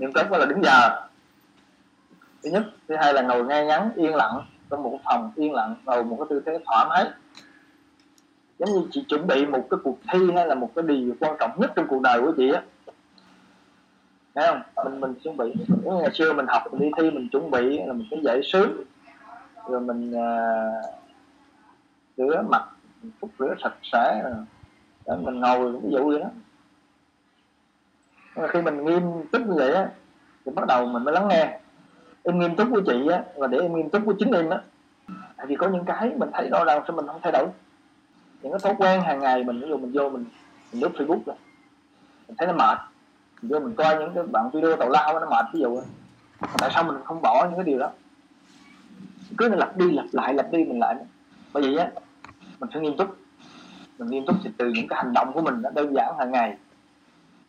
niệm tốt là đứng giờ thứ nhất thứ hai là ngồi ngay ngắn yên lặng trong một phòng yên lặng ngồi một cái tư thế thoải mái. Giống như chị chuẩn bị một cái cuộc thi hay là một cái điều quan trọng nhất trong cuộc đời của chị á. Thấy không? Mình mình chuẩn bị ngày xưa mình học mình đi thi mình chuẩn bị là mình phải dậy sớm. Rồi mình uh, rửa mặt phút rửa sạch sẽ rồi mình ngồi ví dụ vậy đó khi mình nghiêm túc như vậy á, thì bắt đầu mình mới lắng nghe. Em nghiêm túc của chị á, và để em nghiêm túc của chính em á, tại vì có những cái mình thấy rõ ràng sao mình không thay đổi. Những cái thói quen hàng ngày mình, ví dụ mình vô mình mình lướt facebook rồi mình thấy nó mệt. Mình vô mình coi những cái bạn video tàu lao nó mệt, ví dụ tại sao mình không bỏ những cái điều đó? Cứ lặp đi lặp lại, lặp đi mình lại. Bởi vì á, mình phải nghiêm túc. Mình nghiêm túc thì từ những cái hành động của mình nó đơn giản hàng ngày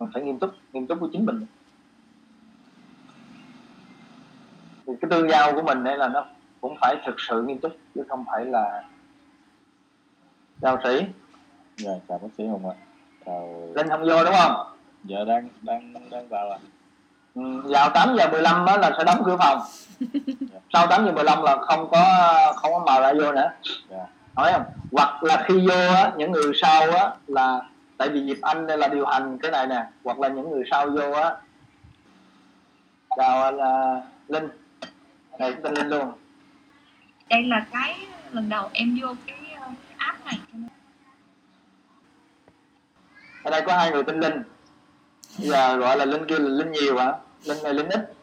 mình phải nghiêm túc nghiêm túc của chính mình. Thì cái tương giao của mình đây là nó cũng phải thực sự nghiêm túc chứ không phải là chào sĩ. Dạ chào bác sĩ hùng ạ. Chào linh không vô đúng không? Dạ đang đang đang vào ạ. Ừ, vào 8 giờ 15 đó là sẽ đóng cửa phòng. Dạ. sau 8 giờ 15 là không có không có mời ra vô nữa. Dạ. hỏi không? Hoặc là khi vô á những người sau á là tại vì dịp anh đây là điều hành cái này nè hoặc là những người sau vô á. Chào là linh. Này tên linh luôn. Đây là cái lần đầu em vô cái app này. Ở đây có hai người tên linh. Giờ gọi là linh kia là linh nhiều hả? Linh này linh ít?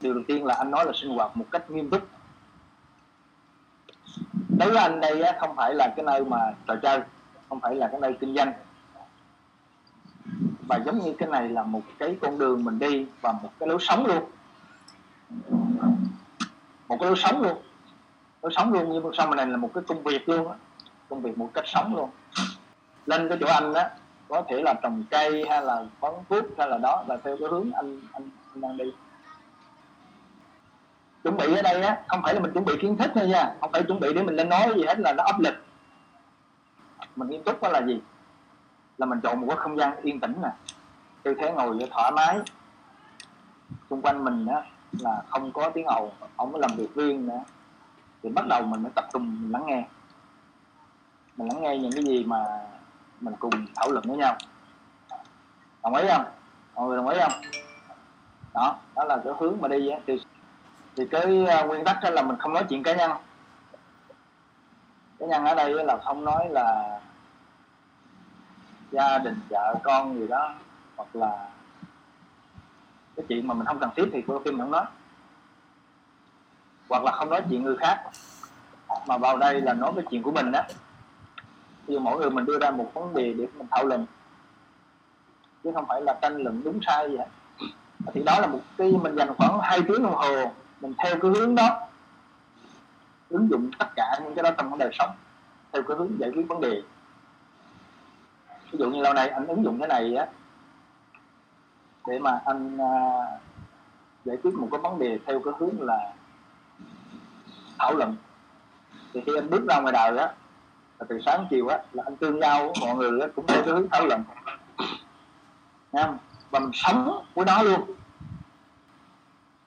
Điều đầu tiên là anh nói là sinh hoạt một cách nghiêm túc. Đối với anh đây không phải là cái nơi mà trò chơi không phải là cái nơi kinh doanh. Và giống như cái này là một cái con đường mình đi và một cái lối sống luôn. Một cái lối sống luôn. Lối sống luôn như sau này là một cái công việc luôn á. Công việc một cách sống luôn. Lên cái chỗ anh á có thể là trồng cây hay là bón thuốc hay là đó là theo cái hướng anh anh, anh đang đi. Chuẩn bị ở đây á không phải là mình chuẩn bị kiến thức thôi nha. Không phải chuẩn bị để mình lên nói gì hết là nó áp lực mình nghiêm túc đó là gì? Là mình chọn một cái không gian yên tĩnh nè. Tư thế ngồi thoải mái. Xung quanh mình đó là không có tiếng ồn không có làm việc riêng nữa. Thì bắt đầu mình mới tập trung mình lắng nghe. Mình lắng nghe những cái gì mà mình cùng thảo luận với nhau. Đồng ý không? Mọi người đồng ý không? Đó đó là cái hướng mà đi á. Thì thì cái uh, nguyên tắc đó là mình không nói chuyện cá nhân. Cá nhân ở đây là không nói là gia đình, vợ, con gì đó, hoặc là cái chuyện mà mình không cần thiết thì cô phim không nói. Hoặc là không nói chuyện người khác. Mà vào đây là nói cái chuyện của mình đó Như mỗi người mình đưa ra một vấn đề để mình thảo luận. Chứ không phải là tranh luận đúng sai gì hết. Thì đó là một cái mình dành khoảng hai tiếng đồng hồ, mình theo cái hướng đó, ứng dụng tất cả những cái đó trong đời sống, theo cái hướng giải quyết vấn đề ví dụ như lâu nay anh ứng dụng cái này á để mà anh à, giải quyết một cái vấn đề theo cái hướng là thảo luận. Thì khi anh bước ra ngoài đời á là từ sáng chiều á là anh tương giao với mọi người á, cũng theo cái hướng thảo luận. Nha và mình sống với nó luôn.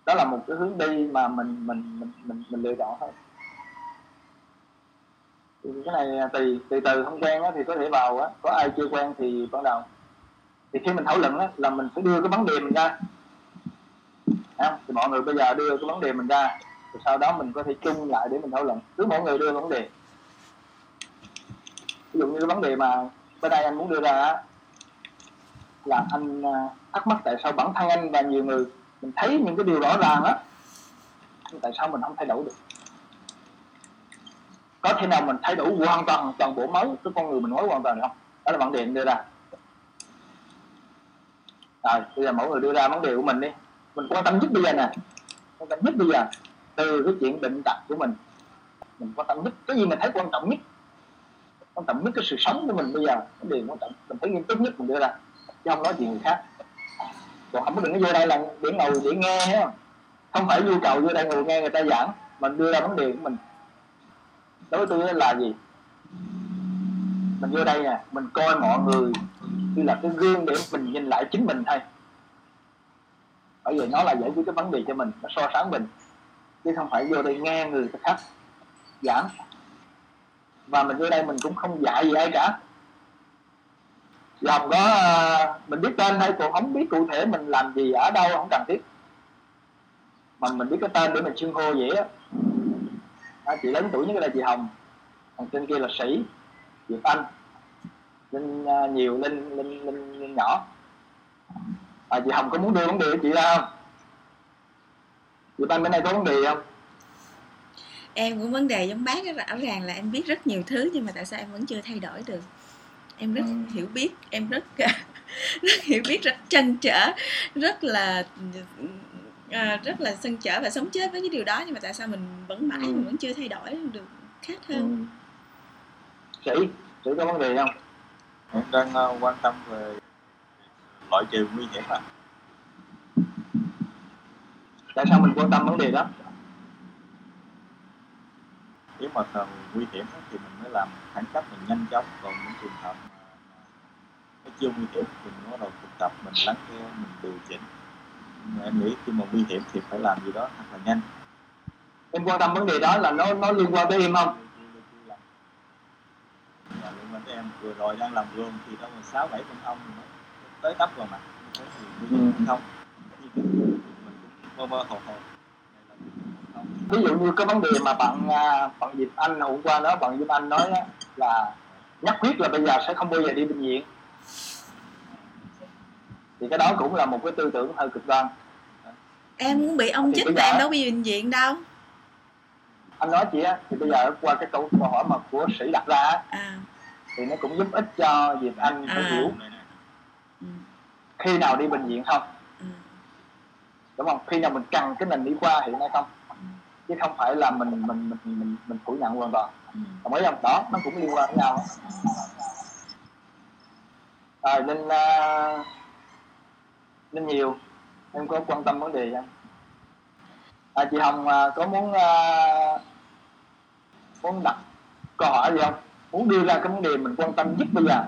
Đó là một cái hướng đi mà mình mình mình mình, mình lựa chọn thôi thì cái này à, tùy từ từ không quen á, thì có thể vào á có ai chưa quen thì bắt đầu. Thì khi mình thảo luận á, là mình phải đưa cái vấn đề mình ra. Không? thì mọi người bây giờ đưa cái vấn đề mình ra rồi sau đó mình có thể chung lại để mình thảo luận. Cứ mỗi người đưa vấn đề. Ví dụ như cái vấn đề mà bên đây anh muốn đưa ra là anh à, thắc mắc tại sao bản thân anh và nhiều người mình thấy những cái điều rõ ràng á tại sao mình không thay đổi được? Có thể nào mình thay đổi hoàn toàn toàn bộ máu cái con người mình nói hoàn toàn được không? Đó là vấn đề mình đưa ra. Rồi, bây giờ mỗi người đưa ra vấn đề của mình đi. Mình quan tâm nhất bây giờ nè. Quan tâm nhất bây giờ từ cái chuyện bệnh tật của mình. Mình quan tâm nhất, cái gì mình thấy quan trọng nhất? Quan trọng nhất cái sự sống của mình bây giờ. Cái điều quan trọng, mình thấy nghiêm túc nhất mình đưa ra. Chứ không nói chuyện người khác. Còn không có đừng có vô đây là để ngồi để nghe không phải nhu cầu vô đây ngồi nghe người ta giảng. Mình đưa ra vấn đề của mình đối với tôi là gì? Mình vô đây nè, mình coi mọi người như là cái gương để mình nhìn lại chính mình thôi. Bởi vì nó là giải quyết cái vấn đề cho mình, nó so sánh mình. Chứ không phải vô đây nghe người khác giảng. Và mình vô đây mình cũng không dạy gì ai cả. Lòng có ờ, mình biết tên thôi, còn không biết cụ thể mình làm gì, ở đâu, không cần thiết. Mà mình biết cái tên để mình xưng hô vậy á à, chị lớn tuổi nhất là chị hồng. Còn trên kia là sĩ diệp anh linh uh, nhiều linh linh linh, linh nhỏ. À, chị hồng có muốn đưa vấn đề của chị ra không? Diệp anh bên này có vấn đề không? Em cũng vấn đề giống bác rõ ràng là em biết rất nhiều thứ nhưng mà tại sao em vẫn chưa thay đổi được? Em rất ừ. hiểu biết em rất rất hiểu biết rất trăn trở rất là à, rất là sân trở và sống chết với cái điều đó nhưng mà tại sao mình vẫn mãi ừ. mình vẫn chưa thay đổi được khác hơn? Ừ. sĩ sĩ có vấn đề không? Em đang uh, quan tâm về loại trừ nguy hiểm à? Tại sao mình quan tâm vấn đề đó? Nếu mà cần nguy hiểm thì mình mới làm khẩn cấp mình nhanh chóng còn những trường hợp nó chưa nguy hiểm thì mình bắt đầu thực tập mình lắng nghe mình điều chỉnh mà em nghĩ khi mà nguy hiểm thì phải làm gì đó thật là nhanh. Em quan tâm vấn đề đó là nó nó liên quan tới em không? Và liên quan tới em. Vừa rồi đang làm luôn thì đó là sáu bảy con ong nó tới tấp vào mặt thế thì ừ. không. Mình cũng mơ mơ hồ hồ. Ví dụ như cái vấn đề mà bạn à, bạn Diệp Anh hôm qua đó bạn Diệp Anh nói đó, là nhất quyết là bây giờ sẽ không bao giờ đi bệnh viện thì cái đó cũng là một cái tư tưởng hơi cực đoan em muốn bị ông chích mà em đâu bị bệnh viện đâu anh nói chị á thì bây giờ qua cái câu câu hỏi mà của sĩ đặt ra à. thì nó cũng giúp ích cho Diệp Anh à. hiểu ừ. khi nào đi bệnh viện không ừ. đúng không khi nào mình cần cái nền đi qua hiện nay không ừ. chứ không phải là mình mình mình mình, mình phủ nhận hoàn toàn ừ. đồng ý không đó nó cũng liên quan với nhau rồi nên uh, nên nhiều. Em có quan tâm vấn đề không? À, chị hồng à, có muốn à, muốn đặt câu hỏi gì không? Muốn đưa ra cái vấn đề mình quan tâm nhất bây giờ.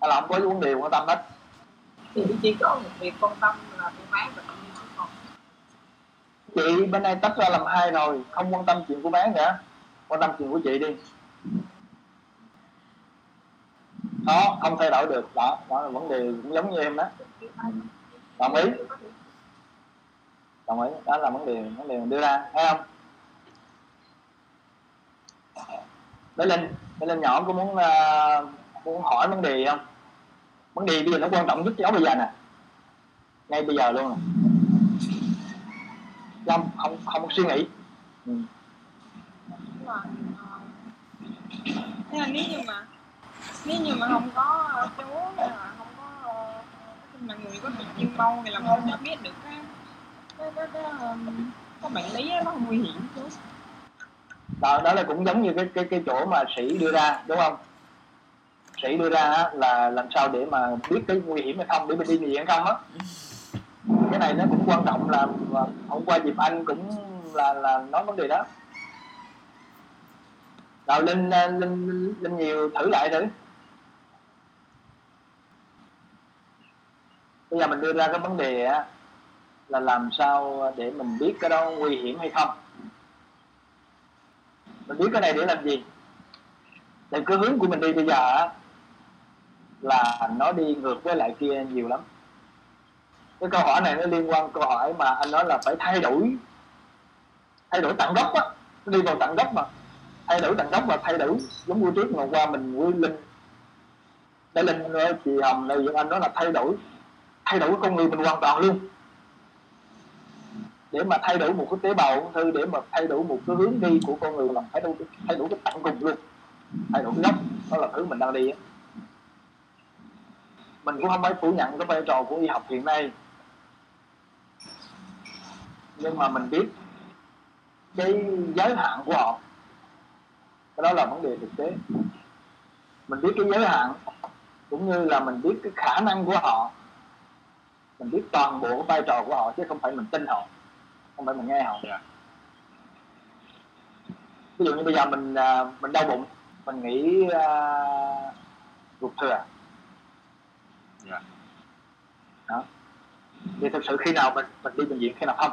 Hay là không có vấn đề quan tâm hết? Thì chỉ có một việc quan tâm là cô bé và chị bên này tách ra làm hai rồi không quan tâm chuyện của bé nữa. Quan tâm chuyện của chị đi đó không thay đổi được. Đó đó là vấn đề cũng giống như em đó. Đồng ý. Đồng ý. Đó là vấn đề vấn đề mình đưa ra. Thấy không? Bé linh bé linh nhỏ có muốn uh, muốn hỏi vấn đề không? Vấn đề bây giờ nó quan trọng nhất cháu bây giờ nè. Ngay bây giờ luôn nè. Không không không suy nghĩ. Ừ. thế là nếu như mà nếu như mà không có chú hay là không có ờ, mà người có bị chuyên môn thì làm không cho biết được cái cái cái, cái, ờ, cái bệnh lý đó, nó nguy hiểm chú đó, đó là cũng giống như cái cái cái chỗ mà sĩ đưa ra đúng không? Sĩ đưa ra là làm sao để mà biết cái nguy hiểm hay không để mình đi viện không á. Cái này nó cũng quan trọng là hôm qua dịp anh cũng là là nói vấn đề đó. Rồi linh linh linh nhiều thử lại thử. Bây giờ mình đưa ra cái vấn đề á, là làm sao để mình biết cái đó nguy hiểm hay không? Mình biết cái này để làm gì? Để cái hướng của mình đi bây giờ á, là nó đi ngược với lại kia nhiều lắm. Cái câu hỏi này nó liên quan câu hỏi mà anh nói là phải thay đổi thay đổi tận gốc á. Đi vào tận gốc mà. Thay đổi tận gốc và thay đổi, giống như trước ngày qua mình quy linh. Đây linh chị hồng này anh nói là thay đổi thay đổi con người mình hoàn toàn luôn. Để mà thay đổi một cái tế bào ung thư, để mà thay đổi một cái hướng đi của con người là thay đổi thay đổi cái tận cùng luôn. Thay đổi cái gốc, đó là thứ mình đang đi ấy. mình cũng không phải phủ nhận cái vai trò của y học hiện nay. Nhưng mà mình biết cái giới hạn của họ, cái đó là vấn đề thực tế. Mình biết cái giới hạn, cũng như là mình biết cái khả năng của họ mình biết toàn bộ cái vai trò của họ chứ không phải mình tin họ. Không phải mình nghe họ. Yeah. ví dụ như bây giờ mình à, mình đau bụng mình nghĩ uh, ruột thừa. Yeah. đó. Thì thực sự khi nào mình mình đi bệnh viện khi nào không?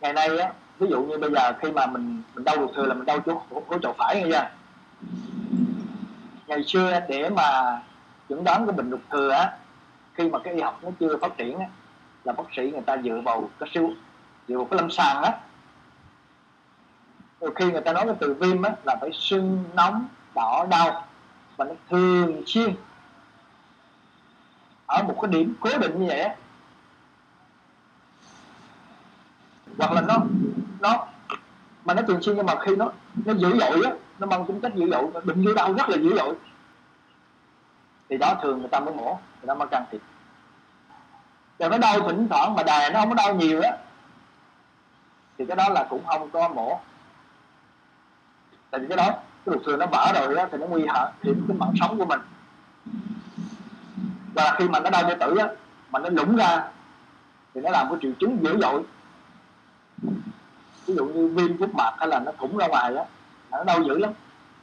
Ngày nay á ví dụ như bây giờ khi mà mình mình đau ruột thừa là mình đau chỗ của chỗ phải nghe chưa? Ngày xưa để mà chẩn đoán cái bệnh ruột thừa á khi mà cái y học nó chưa phát triển á, là bác sĩ người ta dựa vào cái siêu dựa vào cái lâm sàng á. Rồi khi người ta nói cái từ viêm á là phải sưng nóng đỏ đau và nó thường xuyên. Ở một cái điểm cố định như vậy á. Hoặc là nó nó mà nó thường xuyên nhưng mà khi nó nó dữ dội á nó mang tính chất dữ dội bệnh dữ đau rất là dữ dội thì đó thường người ta mới mổ, người ta mới can thiệp. Rồi nó đau thỉnh thoảng mà đài nó không có đau nhiều á, thì cái đó là cũng không có mổ. Tại vì cái đó, cái ruột thừa nó vỡ rồi á, thì nó nguy hiểm cái mạng sống của mình. Và khi mà nó đau bao tử á, mà nó lũng ra, thì nó làm cái triệu chứng dữ dội. Ví dụ như viêm phúc mạc hay là nó thủng ra ngoài á nó đau dữ lắm,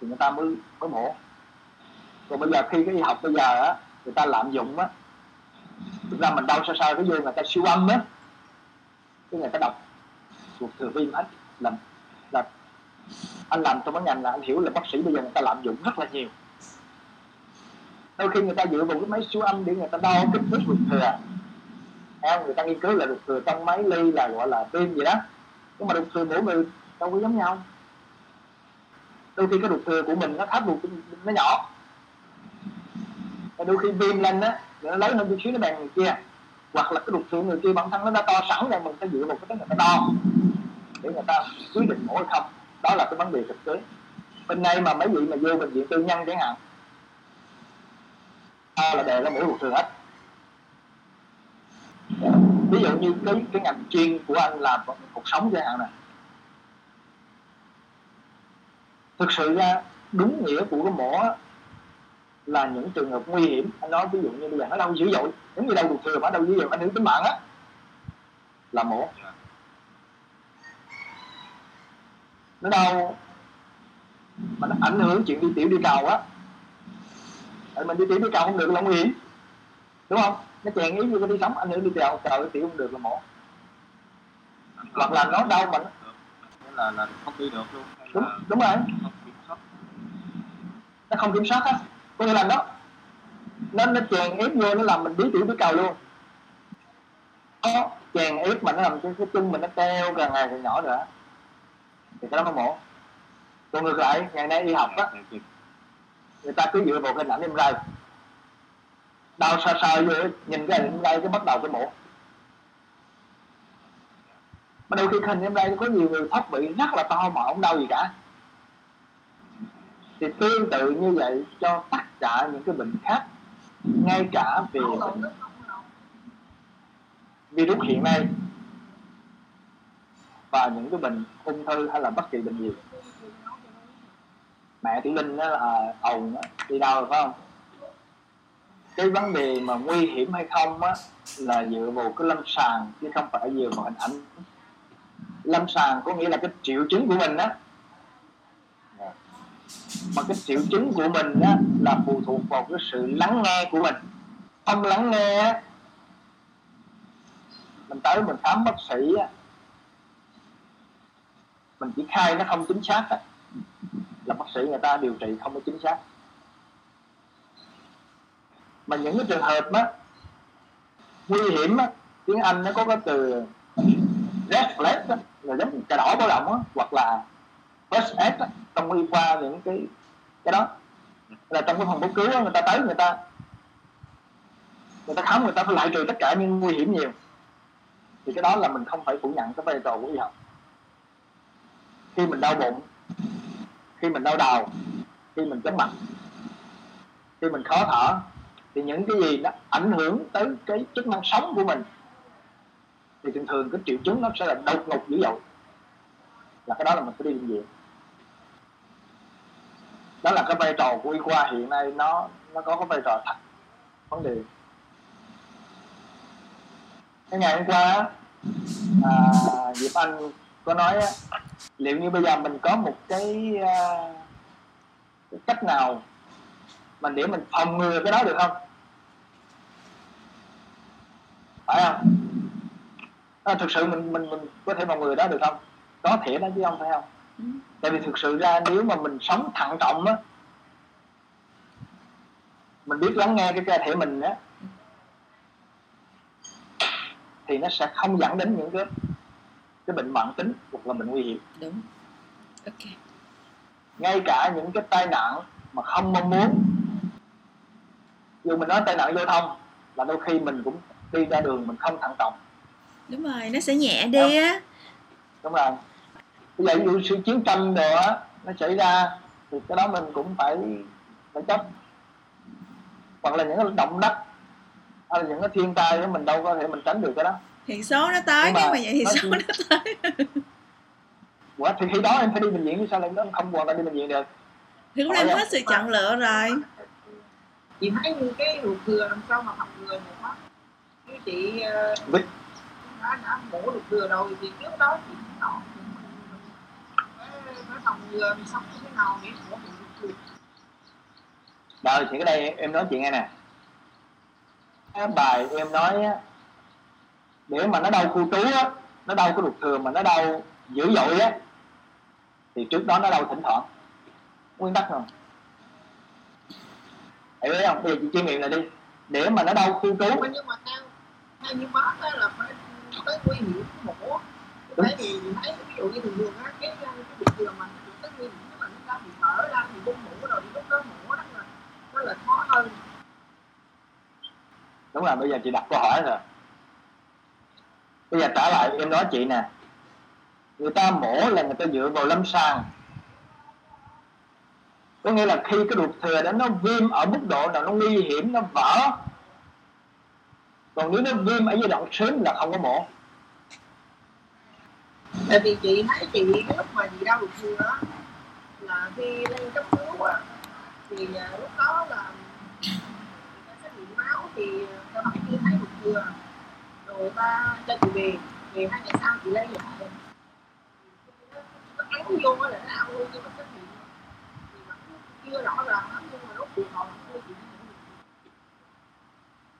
thì người ta mới mới mổ còn bây giờ khi cái y học bây giờ á, người ta lạm dụng á, thực ra mình đau sơ sơ cái vô người ta siêu âm á. Cái người ta đọc ruột thừa viêm hết là là anh làm trong cái ngành là anh hiểu là bác sĩ bây giờ người ta lạm dụng rất là nhiều. Đôi khi người ta dựa vào cái máy siêu âm để người ta đo kích thước ruột thừa. Em người ta nghiên cứu là ruột thừa trong máy ly là gọi là viêm gì đó. Nhưng mà ruột thừa mỗi người đâu có giống nhau. Đôi khi cái ruột thừa của mình nó thấp ruột nó nhỏ và đôi khi viêm lên á nó lớn hơn chút xíu nó bằng người kia. Hoặc là cái đục thừa người kia bản thân nó đã to sẵn rồi mình phải dựa vào cái người ta đo để người ta quyết định mổ hay không. Đó là cái vấn đề thực tế. Bên nay mà mấy vị mà vô bệnh viện tư nhân chẳng hạn à, là đề ra mỗi một thừa hết. Ví dụ như cái cái ngành chuyên của anh là cuộc sống chẳng hạn này. Thực sự ra đúng nghĩa của cái mổ là những trường hợp nguy hiểm. Anh nói ví dụ như bây giờ nó đau dữ dội giống như đau ruột thừa mà đau dữ dội ảnh hưởng tính mạng á. Là mổ nó đau mà nó ảnh hưởng chuyện đi tiểu đi cầu á. Mình đi tiểu đi cầu không được là nguy hiểm đúng không? Nó chèn ý như cái đi sống ảnh hưởng đi tiểu cầu tiểu không được là mổ hoặc là nó đau mà nó là là không đi được luôn. Đúng đúng rồi. nó không kiểm soát á có nghĩa là nó nó nó chèn ép vô, nó làm mình bí tiểu bí cầu luôn. Nó chèn ép mà nó làm cho cái chân mình nó teo càng ngày càng nhỏ nữa. Thì cái đó mới mổ. Còn ngược lại, ngày nay y học á, người ta cứ dựa vào hình ảnh em ray đau sờ sờ vô, nhìn cái hình em ray cái bắt đầu cái mổ. Mà đôi khi hình em ray có nhiều người thoát bị rất là to mà không đau gì cả thì tương tự như vậy cho tất cả những cái bệnh khác ngay cả về bệnh virus hiện nay và những cái bệnh ung thư hay là bất kỳ bệnh gì. Mẹ tiểu linh đó là ồn đi đâu rồi phải không? Cái vấn đề mà nguy hiểm hay không á là dựa vào cái lâm sàng chứ không phải dựa vào hình ảnh. Lâm sàng có nghĩa là cái triệu chứng của mình á mà cái triệu chứng của mình á là phụ thuộc vào cái sự lắng nghe của mình. Không lắng nghe á, mình tới mình khám bác sĩ á, mình chỉ khai nó không chính xác á, là bác sĩ người ta điều trị không có chính xác. Mà những cái trường hợp á, nguy hiểm á, tiếng anh nó có cái từ red flag á, là giống cà đỏ báo động á, hoặc là first aid á trong y khoa những cái cái đó. Là trong cái phòng cấp cứu đó, người ta tới người ta người ta khám người ta phải loại trừ tất cả những nguy hiểm nhiều. Thì cái đó là mình không phải phủ nhận cái vai trò của y học. Khi mình đau bụng khi mình đau đầu khi mình chóng mặt khi mình khó thở thì những cái gì nó ảnh hưởng tới cái chức năng sống của mình thì thường thường cái triệu chứng nó sẽ là đột ngột dữ dội. Là cái đó là mình phải đi bệnh viện đó là cái vai trò của y khoa hiện nay nó nó có cái vai trò thật. Vấn đề. Cái ngày hôm qua à, Diệp Anh có nói á, liệu như bây giờ mình có một cái, à, cái cách nào mà để mình phòng ngừa cái đó được không? Phải không? À, thực sự mình mình mình có thể phòng ngừa đó được không? Có thể đó chứ không phải không? Tại vì thực sự ra nếu mà mình sống thận trọng á mình biết lắng nghe cái cơ thể mình á thì nó sẽ không dẫn đến những cái cái bệnh mạng tính hoặc là bệnh nguy hiểm. Đúng. Ok. Ngay cả những cái tai nạn mà không mong muốn. Dù mình nói tai nạn giao thông là đôi khi mình cũng đi ra đường mình không thận trọng. Đúng rồi nó sẽ nhẹ đi á. Đúng rồi bây giờ ví dụ sự chiến tranh đồ á nó xảy ra thì cái đó mình cũng phải phải chấp. Hoặc là những cái động đất hay là những cái thiên tai đó mình đâu có thể mình tránh được cái đó. Thì số nó tới Nhưng mà nếu mà vậy thì nó số nó tới. Ủa, thì khi đó em phải đi bệnh viện chứ sao lại nó không hoàn toàn đi bệnh viện được? Thì lúc em hết sự chọn lựa rồi. Chị thấy như cái ruột thừa làm sao mà phòng ngừa được đó. Như chị ờ, đã đã mổ ruột thừa rồi thì trước đó chị cũng nói phòng ngừa mình sống như thế nào để rồi thì cái đây em nói chuyện nghe nè. Cái bài em nói á nếu mà nó đau khu trú á, nó đau cái ruột thừa mà nó đau dữ dội á, thì trước đó nó đau thỉnh thoảng. Nguyên tắc rồi hiểu không? Bây giờ chị chiêm nghiệm lại đi. Để mà nó đau khu trú. Nhưng mà theo theo như bác á là phải tới nguy hiểm mổ thế thì mình thấy ví dụ như thường thường á cái cái ruột thừa mà nó tới nguy hiểm mà nó bị thở ra thì bung mổ rồi lúc đó mổ đó là nó là khó hơn. Đúng rồi bây giờ chị đặt câu hỏi rồi. Bây giờ trả lại em nói chị nè. Người ta mổ là người ta dựa vào lâm sàng. Có nghĩa là khi cái ruột thừa đó nó viêm ở mức độ nào nó nguy hiểm nó vỡ. Còn nếu nó viêm ở giai đoạn sớm là không có mổ tại vì chị thấy chị lúc mà chị đau ruột thừa đó là khi lên cấp cứu à, thì à, lúc đó là người ta xét nghiệm máu thì ta bảo chị thấy ruột thừa rồi ta cho chị về về hai ngày sau chị lấy lại. Nó kéo vô là nó đau luôn nhưng mà xét nghiệm thì vẫn chưa rõ ràng lắm nhưng mà lúc cuộc họp thôi chị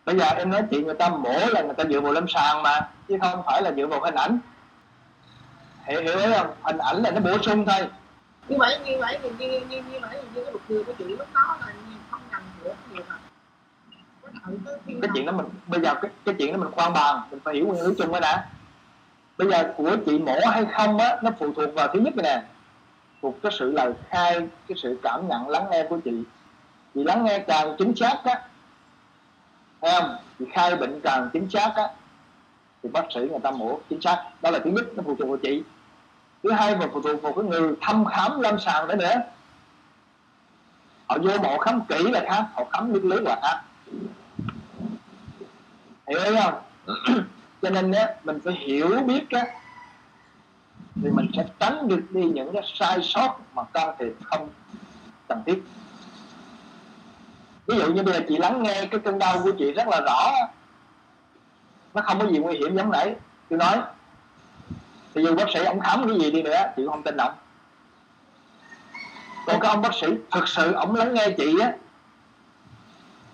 bây giờ em nói chị người ta mổ là người ta dựa vào lâm sàng mà chứ không phải là dựa vào hình ảnh hiểu hiểu đấy không hình ảnh là nó bổ sung thôi. Như vậy như vậy thì như như như vậy thì như cái ruột thừa của chị lúc đó là không nằm nữa nhiều mà cái chuyện đó mình bây giờ cái, cái chuyện đó mình khoan bàn mình phải hiểu nguyên lý chung đó đã. Bây giờ của chị mổ hay không á nó phụ thuộc vào thứ nhất này nè. Thuộc cái sự lời khai cái sự cảm nhận lắng nghe của chị. Chị lắng nghe càng chính xác á thấy không? Chị khai bệnh càng chính xác á thì bác sĩ người ta mổ chính xác. Đó là thứ nhất nó phụ thuộc vào chị thứ hai và phụ thuộc vào cái người thăm khám lâm sàng đó nữa. Họ vô mổ khám kỹ là khác họ khám nguyên lý là khác. Hiểu không? Cho nên á mình phải hiểu biết á thì mình sẽ tránh được đi những cái sai sót mà can thiệp không cần thiết. Ví dụ như bây giờ chị lắng nghe cái cơn đau của chị rất là rõ nó không có gì nguy hiểm giống nãy. Tôi nói thì dù bác sĩ ông khám cái gì đi nữa, chị cũng không tin ông. Còn cái ông bác sĩ thực sự ông lắng nghe chị á,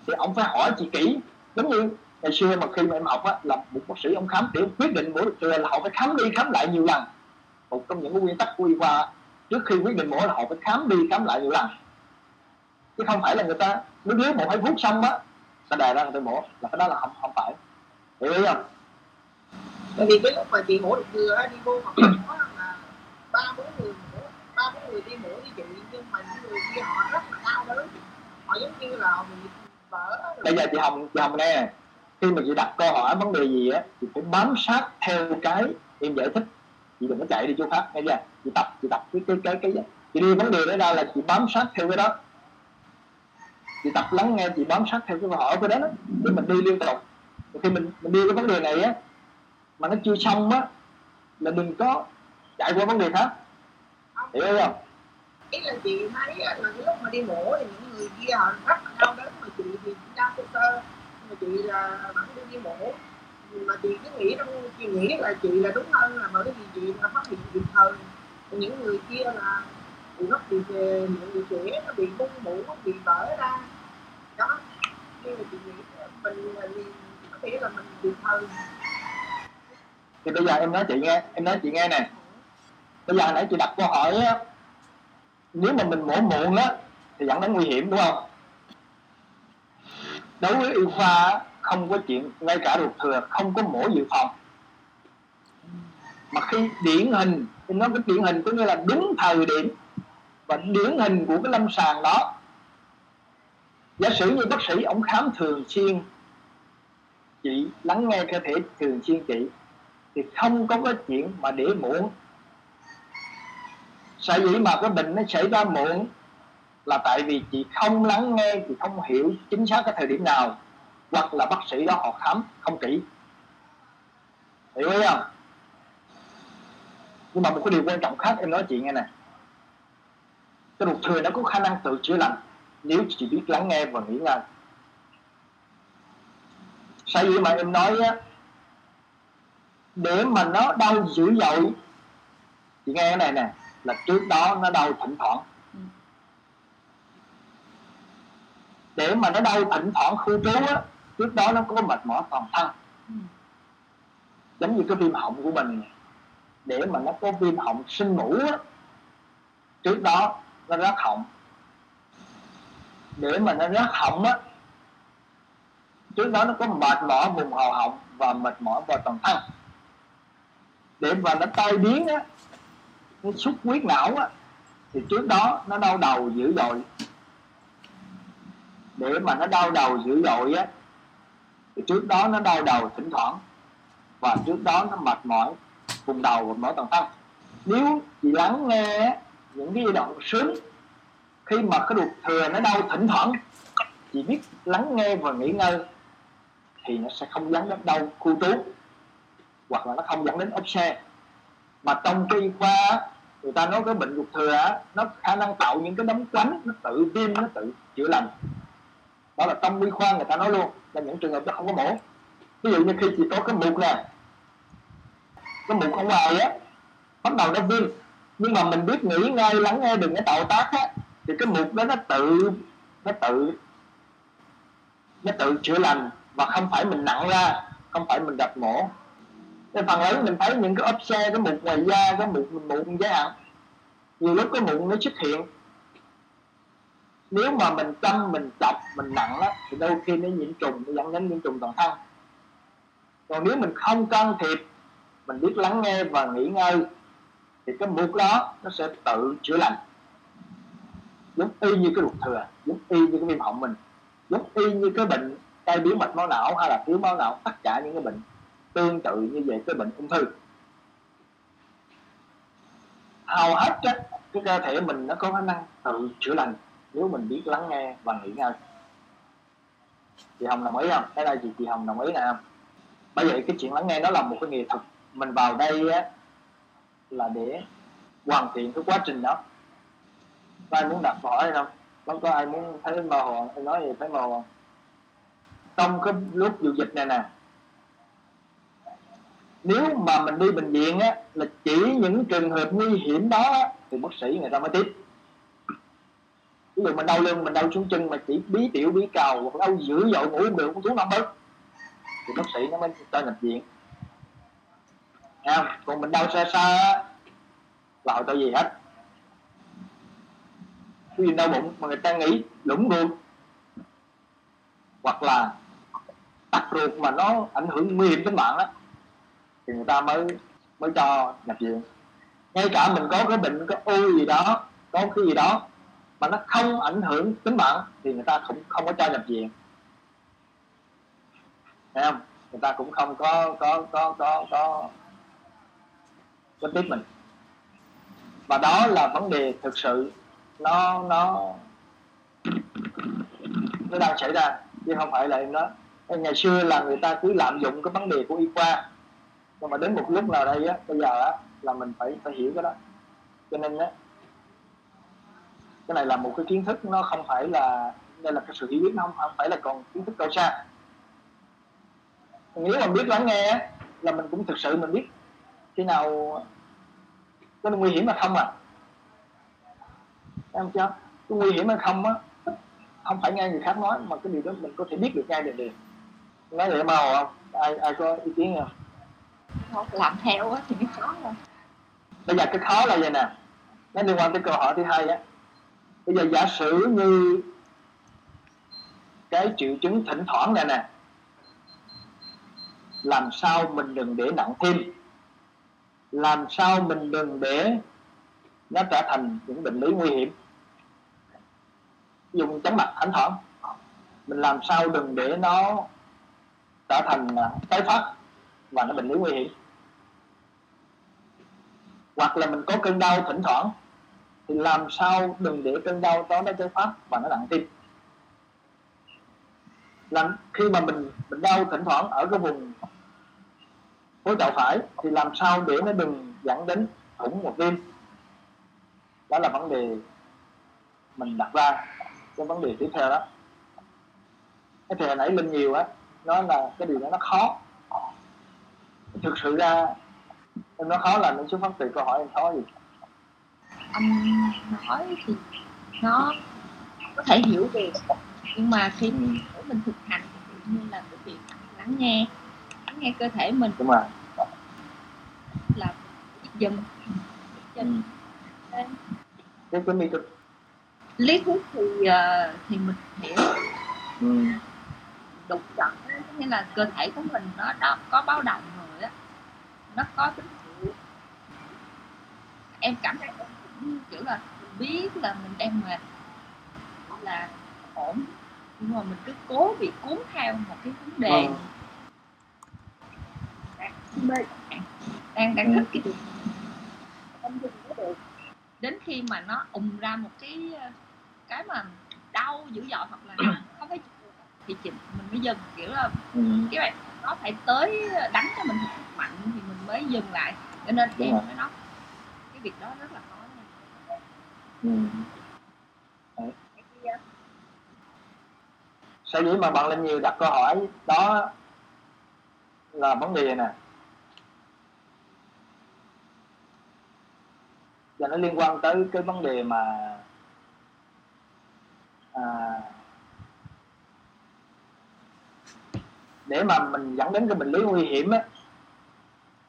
thì ông phải hỏi chị kỹ. Giống như ngày xưa mà khi mà em học á, là một bác sĩ ông khám để quyết định mỗi được là họ phải khám đi khám lại nhiều lần. Một trong những cái nguyên tắc của y khoa, trước khi quyết định mổ là họ phải khám đi khám lại nhiều lần. Chứ không phải là người ta đứa đứa một hai phút xong á ta đề ra người ta mổ, là cái đó là không không phải. Hiểu ý không? Bởi vì cái lúc mà chị mổ được thừa á, đi vô hoặc mổ là ba bốn người mổ ba bốn người đi mổ với chị nhưng mà những người kia họ rất là đau đớn. Họ giống như là họ bị vỡ bây giờ chị hồng chị hồng nghe nè. khi mà chị đặt câu hỏi vấn đề gì á chị phải bám sát theo cái em giải thích. Chị đừng có chạy đi chỗ khác nghe chưa? Chị tập chị tập cái cái cái cái chị đi vấn đề đó ra là chị bám sát theo cái đó. Chị tập lắng nghe chị bám sát theo cái câu hỏi của đó, đó để mình đi liên tục. Khi mình mình đi cái vấn đề này á mà nó chưa xong á là đừng có chạy qua vấn đề khác. Hiểu không ý là chị thấy là lúc mà đi mổ thì những người kia họ rất là đau đớn mà chị thì đau sơ sơ mà chị là vẫn đi đi mổ. Mà chị cứ nghĩ trong chị nghĩ là chị là đúng hơn là bởi vì chị là phát hiện kịp thời. Những người kia là bị mất bị về những người trẻ nó bị bung mũ nó bị vỡ ra. Đó. Nhưng mà chị nghĩ mình là vì kiểu là mình được thờ thì bây giờ em nói chị nghe, em nói chị nghe nè. Bây giờ nãy chị đặt câu hỏi á, nếu mà mình mổ muộn á, thì dẫn đến nguy hiểm, đúng không? Đối với y khoa không có chuyện ngay cả ruột thừa, không có mổ dự phòng. Mà khi điển hình, em nói cái điển hình có nghĩa là đúng thời điểm và điển hình của cái lâm sàng đó. Giả sử như bác sĩ ông khám thường xuyên, chị lắng nghe cơ thể thường xuyên chị thì không có cái chuyện mà để muộn. Sở dĩ mà cái bệnh nó xảy ra muộn là tại vì chị không lắng nghe, chị không hiểu chính xác cái thời điểm nào, hoặc là bác sĩ đó họ khám không kỹ. Hiểu ý không? Nhưng mà một cái điều quan trọng khác em nói chị nghe nè. Cái ruột thừa nó có khả năng tự chữa lành nếu chị biết lắng nghe và nghĩ ngay. sở dĩ mà em nói á để mà nó đau dữ dội. Chị nghe cái này nè, là trước đó nó đau thỉnh thoảng. Để mà nó đau thỉnh thoảng khu trú á, trước đó nó có mệt mỏi toàn thân. Giống như cái viêm họng của mình để mà nó có viêm họng sinh mũ á, trước đó nó rát họng. Để mà nó rát họng á, trước đó nó có mệt mỏi vùng hầu họng và mệt mỏi vào toàn thân để mà nó tai biến á, nó xuất huyết não á, thì trước đó nó đau đầu dữ dội. Để mà nó đau đầu dữ dội á, thì trước đó nó đau đầu thỉnh thoảng, và trước đó nó mệt mỏi vùng đầu và mỏi toàn thân. Nếu chị lắng nghe những cái giai đoạn sớm, khi mà cái ruột thừa nó đau thỉnh thoảng, chị biết lắng nghe và nghỉ ngơi, thì nó sẽ không dẫn đến đau khu trú hoặc là nó không dẫn đến ốp xe mà trong cái khoa người ta nói cái bệnh ruột thừa nó khả năng tạo những cái đống quánh nó tự viêm, nó tự chữa lành. Đó là trong y khoa người ta nói luôn, là những trường hợp đó không có mổ. Ví dụ như khi chỉ có cái mụn nè, cái mụn ở ngoài á, bắt đầu nó viêm. Nhưng mà mình biết nghĩ ngay, lắng nghe đừng có tạo tác á, thì cái mụn đó nó tự nó tự nó tự chữa lành. Và không phải mình nặng ra, không phải mình đặt mổ cái phần lớn mình thấy những cái ốp xe, cái mụn ngoài da, cái mụn mụn giới hạn nhiều lúc cái mụn nó xuất hiện. Nếu mà mình chăm mình chọc mình nặng á, thì đôi khi nó nhiễm trùng, nó dẫn đến nhiễm trùng toàn thân. Còn nếu mình không can thiệp, mình biết lắng nghe và nghỉ ngơi, thì cái mụn đó nó sẽ tự chữa lành. Giống y như cái ruột thừa, giống y như cái viêm họng mình, giống y như cái bệnh tai biến mạch máu não hay là thiếu máu não, tất cả những cái bệnh tương tự như vậy cái bệnh ung thư. Hầu hết á, cái cơ thể mình nó có khả năng tự chữa lành nếu mình biết lắng nghe và nghỉ ngơi. Chị hồng đồng ý không? Cái đây chị chị hồng đồng ý nè. Không bởi vậy cái chuyện lắng nghe nó là một cái nghệ thuật. Mình vào đây á là để hoàn thiện cái quá trình đó. Có ai muốn đặt câu hỏi hay không? Không có ai muốn thấy mơ hồ em nói gì thấy mơ hồ trong cái lúc vụ dịch này nè nếu mà mình đi bệnh viện á là chỉ những trường hợp nguy hiểm đó á, thì bác sĩ người ta mới tiếp. Ví dụ mình đau lưng mình đau xuống chân mà chỉ bí tiểu bí cầu hoặc đau dữ dội ngủ không được uống thuốc năm bớt thì bác sĩ nó mới cho nhập viện. Không? còn mình đau xa xa á, là họ cho gì hết. Ví dụ đau bụng mà người ta nghĩ lũng ruột hoặc là tắc ruột mà nó ảnh hưởng nguy hiểm tính mạng đó thì người ta mới mới cho nhập viện. Ngay cả mình có cái bệnh có u gì đó, có cái gì đó mà nó không ảnh hưởng tính mạng thì người ta cũng không có cho nhập viện. Thấy không? Người ta cũng không có có có có có có tiếp mình. Và đó là vấn đề thực sự nó nó nó đang xảy ra. Chứ không phải là em nói. Ngày xưa là người ta cứ lạm dụng cái vấn đề của y khoa nhưng mà đến một lúc nào đây á bây giờ á là mình phải phải hiểu cái đó. Cho nên á cái này là một cái kiến thức nó không phải là đây là cái sự hiểu biết nó không, không phải là còn kiến thức cao xa. Nếu mà biết lắng nghe là mình cũng thực sự mình biết khi nào có nguy hiểm mà không à. Em chưa? Cái nguy hiểm hay không á không phải nghe người khác nói mà cái điều đó mình có thể biết được ngay liền liền nói vậy màu không? Ai ai có ý kiến không? Không làm theo á, thì mới khó rồi bây giờ cái khó là vậy nè. Nó liên quan tới câu hỏi thứ hai á. Bây giờ giả sử như cái triệu chứng thỉnh thoảng này nè, làm sao mình đừng để nặng thêm? Làm sao mình đừng để nó trở thành những bệnh lý nguy hiểm? Dùng chóng mặt, thỉnh thoảng. Mình làm sao đừng để nó trở thành à, tái phát và nó bệnh lý nguy hiểm? Hoặc là mình có cơn đau thỉnh thoảng, thì làm sao đừng để cơn đau đó nó tái phát và nó nặng tim. Làm, khi mà mình mình đau thỉnh thoảng ở cái vùng khối chậu phải, thì làm sao để nó đừng dẫn đến thủng một tim đó là vấn đề mình đặt ra cái vấn đề tiếp theo đó. Cái thì nãy linh nhiều á, nó là cái điều đó nó khó. Thực sự ra nó khó là nó xuất phát từ câu hỏi em khó gì? Anh nói thì nó có thể hiểu được. Nhưng mà khi mình thực hành thì như là cái việc lắng nghe lắng nghe cơ thể mình. Đúng rồi. Là dần dần cái cái mi cực lý thuyết thì uh, thì mình hiểu. Ừ. đục trận nghĩa là cơ thể của mình nó đó có báo động rồi á. Nó có tín hiệu em cảm thấy em cũng kiểu là biết là mình đang mệt là ổn. Nhưng mà mình cứ cố bị cuốn theo một cái vấn đề. Ừ. đang đang đang thích cái điều không dừng có được. Đến khi mà nó ùm ra một cái cái mà đau dữ dội hoặc là nó không thấy chịu được thì chị mình mới dừng. Kiểu là Ừ. cái bạn nó phải tới đánh cho mình thật mạnh thì mình mới dừng lại. Cho nên em mới nói cái việc đó rất là khó nha. Ừ. Sở dĩ mà bạn linh nhiều đặt câu hỏi đó là vấn đề này nè và nó liên quan tới cái vấn đề mà à, để mà mình dẫn đến cái bệnh lý nguy hiểm á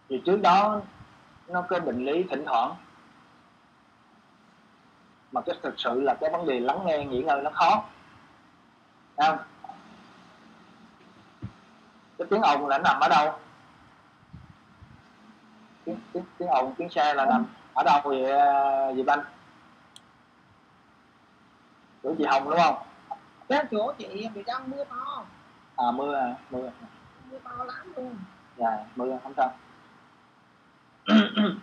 thì trước đó nó có bệnh lý thỉnh thoảng. Mà cái thực sự là cái vấn đề lắng nghe nghỉ ngơi nó khó. Thấy không? Cái tiếng ồn là nằm ở đâu? Tiếng tiếng, tiếng ồn tiếng xe là nằm ở đâu vậy vậy banh chỗ chị hồng đúng không? Cái chỗ chị bị đang mưa to. À mưa à, mưa. Mưa to lắm luôn. Dạ mưa không sao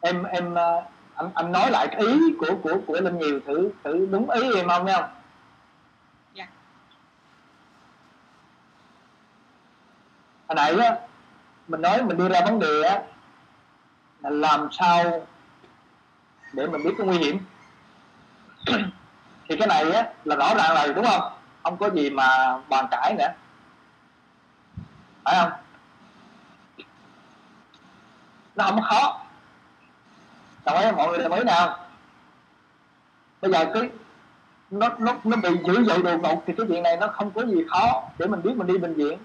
em em ờ, anh anh nói lại cái ý của của của linh nhiều thử thử đúng ý em không không Dạ. hồi nãy á mình nói mình đưa ra vấn đề á là làm sao để mình biết cái nguy hiểm. Thì cái này á là rõ ràng rồi đúng không? Không có gì mà bàn cãi nữa. Phải không nó không khó. Đồng ý, mọi người đồng ý nào? Bây giờ cứ nó nó nó bị dữ dội đột ngột thì cái chuyện này nó không có gì khó để mình biết mình đi bệnh viện.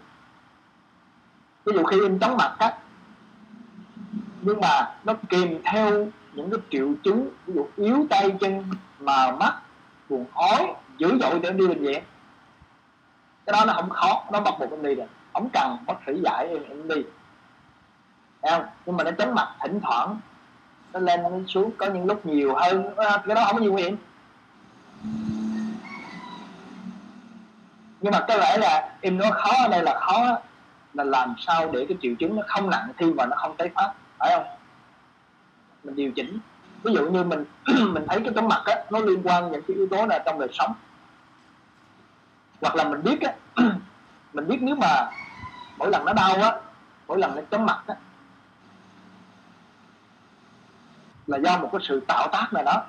Ví dụ khi em chóng mặt á, nhưng mà nó kèm theo những cái triệu chứng, ví dụ yếu tay chân mờ mắt, buồn ói, dữ dội để em đi bệnh viện. Cái đó nó không khó, nó bắt buộc em đi rồi. Không cần bác sĩ giải em em đi không? Nhưng mà nó chóng mặt, thỉnh thoảng nó lên, nó xuống, có những lúc nhiều hơn. Cái đó không có gì nguy hiểm. Nhưng mà có lẽ là em nói khó ở đây là khó là làm sao để cái triệu chứng nó không nặng thêm và nó không tái phát, phải không? Mình điều chỉnh. Ví dụ như mình mình thấy cái chóng mặt á, nó liên quan những cái yếu tố nào trong đời sống? Hoặc là mình biết á, mình biết nếu mà mỗi lần nó đau á, mỗi lần nó chóng mặt á là do một cái sự tạo tác nào đó.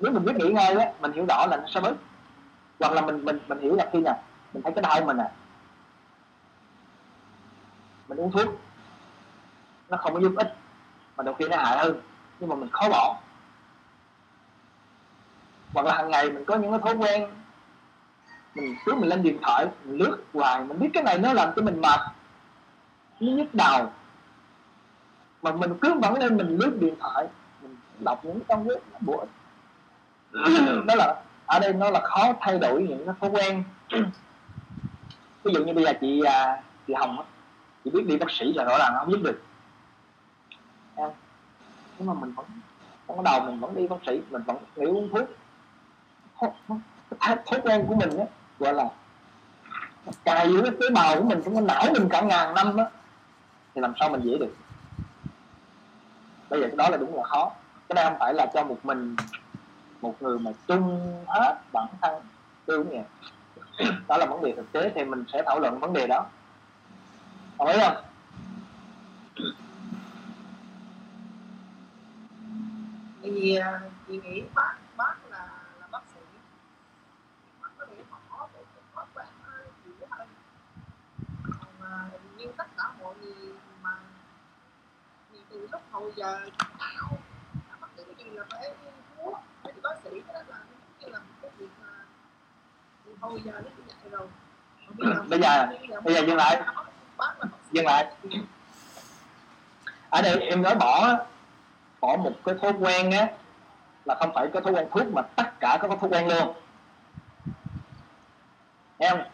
Nếu mình biết nghĩ ngay á, mình hiểu rõ là nó sẽ bớt. Hoặc là mình mình mình hiểu là khi nào, mình thấy cái đau mình nè. Mình uống thuốc, nó không có giúp ích, mà đôi khi nó hại hơn, nhưng mà mình khó bỏ. Hoặc là hàng ngày mình có những cái thói quen, mình cứ mình lên điện thoại, mình lướt hoài, mình biết cái này nó làm cho mình mệt. Nó nhức đầu mà mình cứ vẫn lên mình lướt điện thoại mình đọc những trang web bổ ích. Đó là ở đây nó là khó thay đổi những cái thói quen. Ví dụ như bây giờ chị à, chị hồng á chị biết đi bác sĩ là rõ ràng không giúp được. Nhưng mà mình vẫn trong đầu mình vẫn đi bác sĩ mình vẫn nghĩ uống thuốc. Thói- quen của mình á gọi là cài giữa cái tế bào của mình trong cái não mình cả ngàn năm á thì làm sao mình dễ được bây giờ cái đó là đúng là khó. Cái này không phải là cho một mình, một người mà chung hết bản thân tư cũng đó là vấn đề thực tế, thì mình sẽ thảo luận vấn đề đó. Đồng ý không? Tại vì à, chị nghĩ bác bác là là bác sĩ. Bác có thể bỏ cái cái thói quen nó dễ hơn còn à, như tất cả mọi người thì lúc hồi giờ đã bác sĩ cái gì là phải thuốc phải bác sĩ cái đó là như là một cái việc mà từ hồi giờ nó như vậy rồi Bây giờ- bây giờ dừng lại. dừng lại ở đây em nói bỏ bỏ một cái thói quen á là không phải cái thói quen thuốc mà tất cả các thói quen luôn không?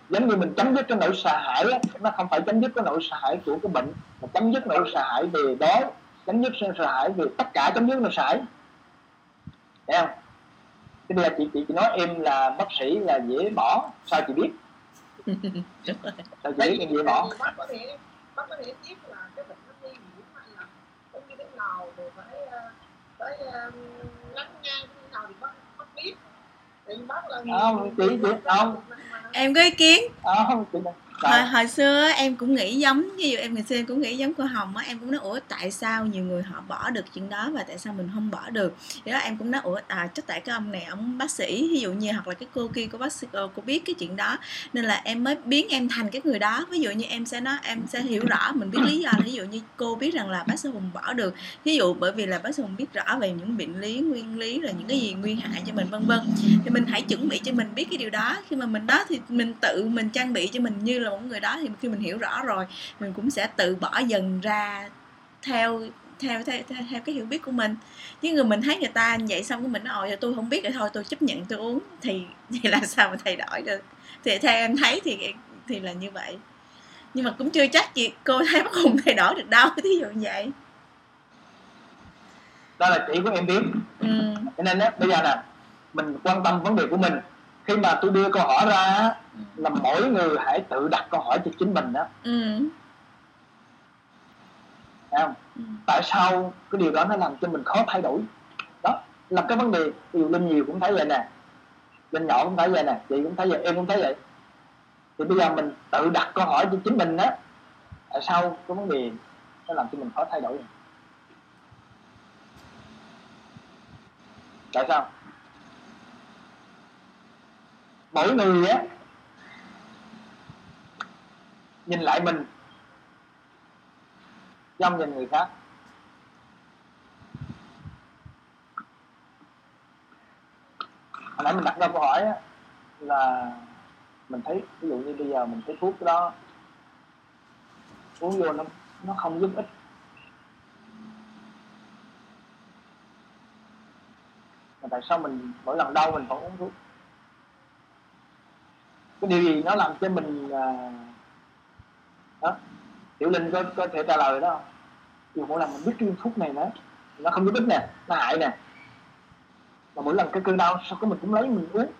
giống như mình chấm dứt cái nỗi sợ hãi á, nó không phải chấm dứt cái nỗi sợ hãi của cái bệnh mà chấm dứt nỗi sợ hãi về đói chấm dứt sợ hãi về tất cả chấm dứt sợ hãi Thấy không? Thế bây giờ chị, chị, chị nói em là bác sĩ là dễ bỏ. Sao chị biết? Sao chị biết em dễ bỏ? Bác có thể bác có thể biết là cái bệnh nó nguy hiểm hay là nó như thế nào rồi phải ờ, phải ờ, lắng nghe như thế nào thì bác bác biết. Vì bác là Không, chị- chị- không. em có ý kiến? Ờ, không chị. Hồi, hồi xưa em cũng nghĩ giống ví dụ em ngày xưa em cũng nghĩ giống cô hồng á em cũng nói ủa tại sao nhiều người họ bỏ được chuyện đó và tại sao mình không bỏ được? Thì đó em cũng nói ủa à chắc tại cái ông này ông bác sĩ ví dụ như hoặc là cái cô kia của bác sĩ cô, cô biết cái chuyện đó nên là em mới biến em thành cái người đó. Ví dụ như em sẽ nói em sẽ hiểu rõ mình biết lý do ví dụ như cô biết rằng là bác sĩ hùng bỏ được. Ví dụ bởi vì là bác sĩ hùng biết rõ về những bệnh lý nguyên lý rồi những cái gì nguy hại cho mình vân vân. Thì mình hãy chuẩn bị cho mình biết cái điều đó. Khi mà mình đó thì mình tự mình trang bị cho mình như là một người đó thì khi mình hiểu rõ rồi mình cũng sẽ tự bỏ dần ra theo theo theo, theo, theo cái hiểu biết của mình. Chứ người mình thấy người ta vậy xong cái mình nói ồ giờ tôi không biết rồi thôi tôi chấp nhận tôi uống. Thì thì làm sao mà thay đổi được? Thì theo em thấy thì thì là như vậy. Nhưng mà cũng chưa chắc chị cô thấy bác hùng thay đổi được đâu thí dụ như vậy. Đó là chỉ của em biết. Ừ. Cho nên á bây giờ nè mình quan tâm vấn đề của mình khi mà tôi đưa câu hỏi ra á, là mỗi người hãy tự đặt câu hỏi cho chính mình đó ừ. Thấy không? Ừ. Tại sao cái điều đó nó làm cho mình khó thay đổi? Đó là cái vấn đề ví dụ linh nhiều cũng thấy vậy nè. Linh nhỏ cũng thấy vậy nè. Chị cũng thấy vậy em cũng thấy vậy. Thì bây giờ mình tự đặt câu hỏi cho chính mình á tại sao cái vấn đề nó làm cho mình khó thay đổi? Tại sao mỗi người á nhìn lại mình trong nhìn người khác. Hồi nãy mình đặt ra câu hỏi á, là mình thấy ví dụ như bây giờ mình thấy thuốc đó uống vô nó nó không giúp ích. Mà tại sao mình mỗi lần đau mình vẫn uống thuốc? Cái điều gì nó làm cho mình à, đó tiểu linh có có thể trả lời đó không? Dù mỗi lần mình biết cái phút này nữa nó không có ích nè nó hại nè. Mà mỗi lần cái cơn đau sao có mình cũng lấy mình uống?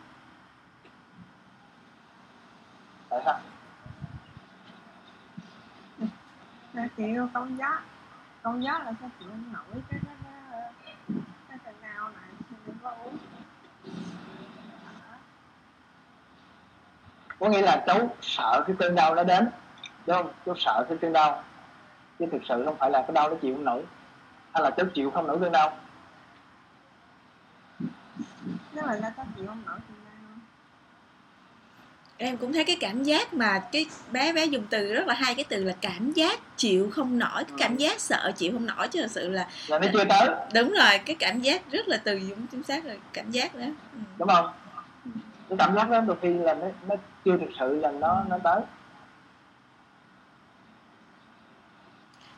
Tại sao? Sao chịu con gió con gió là sao chịu nổi cái cái cái cái cơn đau này thì đừng có uống có nghĩa là cháu sợ cái cơn đau nó đến đúng không? Cháu sợ cái cơn đau. Chứ thực sự không phải là cái đau nó chịu không nổi. Hay là cháu chịu không nổi cơn đau? Nếu mà là có chịu không nổi thì em cũng thấy cái cảm giác mà cái bé bé dùng từ rất là hay cái từ là cảm giác chịu không nổi cái cảm Ừ. giác sợ chịu không nổi chứ thật sự là là nó chưa tới. Đúng rồi cái cảm giác rất là từ dũng chính xác rồi cảm giác đó. Ừ. đúng không cái cảm giác đó đôi khi là nó, nó chưa thực sự là nó nó tới.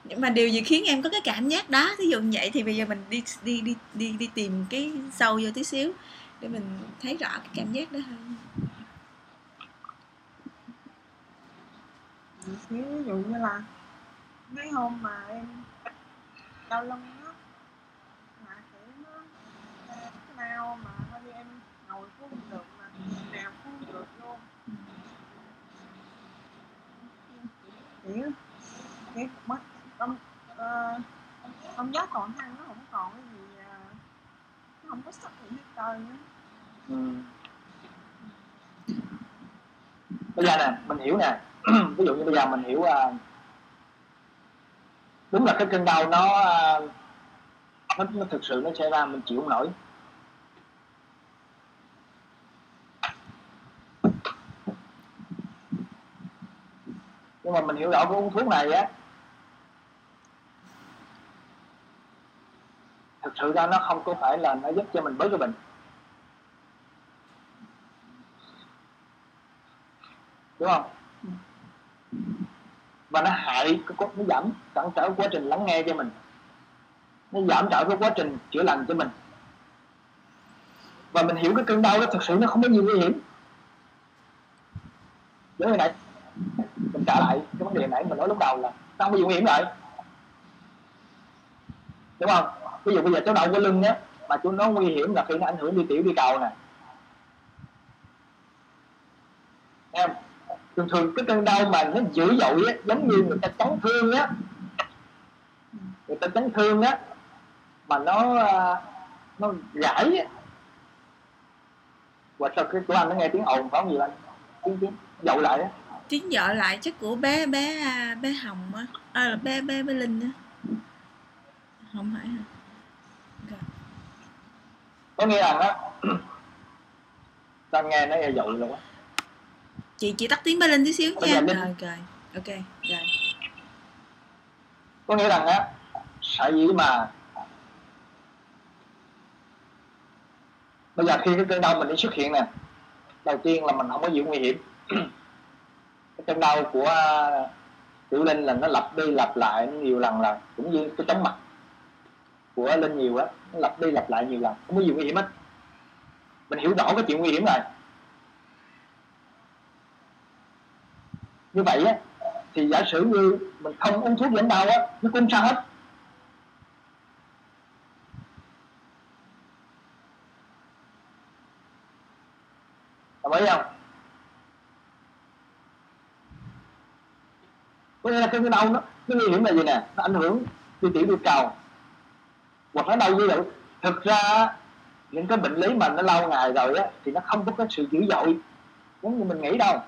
Nhưng mà điều gì khiến em có cái cảm giác đó? Thí dụ như vậy thì bây giờ mình đi đi đi đi đi tìm cái sâu vô tí xíu để mình thấy rõ cái cảm giác đó hơn. Ví dụ như là mấy hôm mà em đau lưng á mà kiểu nó đau mà coi như em ngồi cũng không được mà nào cũng không được luôn kiểu kiểu mất ông uh, ông giác còn thăng nó không còn cái gì uh, nó không có sắc gì hết trơn nữa. Ừ. bây giờ nè mình hiểu nè. Ví dụ như bây giờ mình hiểu uh, đúng là cái cơn đau nó uh, nó, nó thực sự nó xảy ra mình chịu không nổi. Nhưng mà mình hiểu rõ cái uống thuốc này á, thực sự ra nó không có phải là nó giúp cho mình bớt cái bệnh. Đúng không? Và nó hại cái nó giảm cản trở quá trình lắng nghe cho mình. Nó giảm trở cái quá trình chữa lành cho mình. Và mình hiểu cái cơn đau đó, thực sự nó không có gì nguy hiểm. Giống như nãy trở trả lại cái vấn đề nãy mình nói lúc đầu là nó không có gì nguy hiểm lại. Đúng không? Ví dụ bây giờ cháu đau cái lưng á, mà chú nó nguy hiểm là khi nó ảnh hưởng đi tiểu đi cầu nè. Em thường thường cái cơn đau mà nó dữ dội á, giống như người ta chấn thương á. Người ta chấn thương á, mà nó à, nó gãy á. Hoặc sao cái của anh nó nghe tiếng ồn, phải không gì anh? Tiếng tiếng dội lại á tiếng dọ lại chắc của bé bé à, bé hồng á. À, là bé bé bé linh á. Không phải hả? Rồi. có nghĩa rằng á? Ta nghe nó dội rồi á. Chị chị tắt tiếng bé linh tí xíu Bây nha. rồi rồi. Ok rồi. Có nghĩa rằng á sở dĩ mà bây giờ khi cái cơn đau mình đi xuất hiện nè đầu tiên là mình không có gì nguy hiểm trong cơn đau của uh, tiểu linh là nó lặp đi lặp lại nhiều lần là cũng như cái chóng mặt của linh nhiều á nó lặp đi lặp lại nhiều lần không có gì nguy hiểm hết. Mình hiểu rõ cái chuyện nguy hiểm rồi như vậy á thì giả sử như mình không uống thuốc giảm đau á nó cũng sao hết. Đồng ý không? Có nghĩa là cái cái đau nó nó nguy hiểm là gì nè? Nó ảnh hưởng đi tiểu đi cầu. Hoặc nó đau dữ dội. Thực ra, những cái bệnh lý mà nó lâu ngày rồi á, thì nó không có cái sự dữ dội giống như mình nghĩ đâu.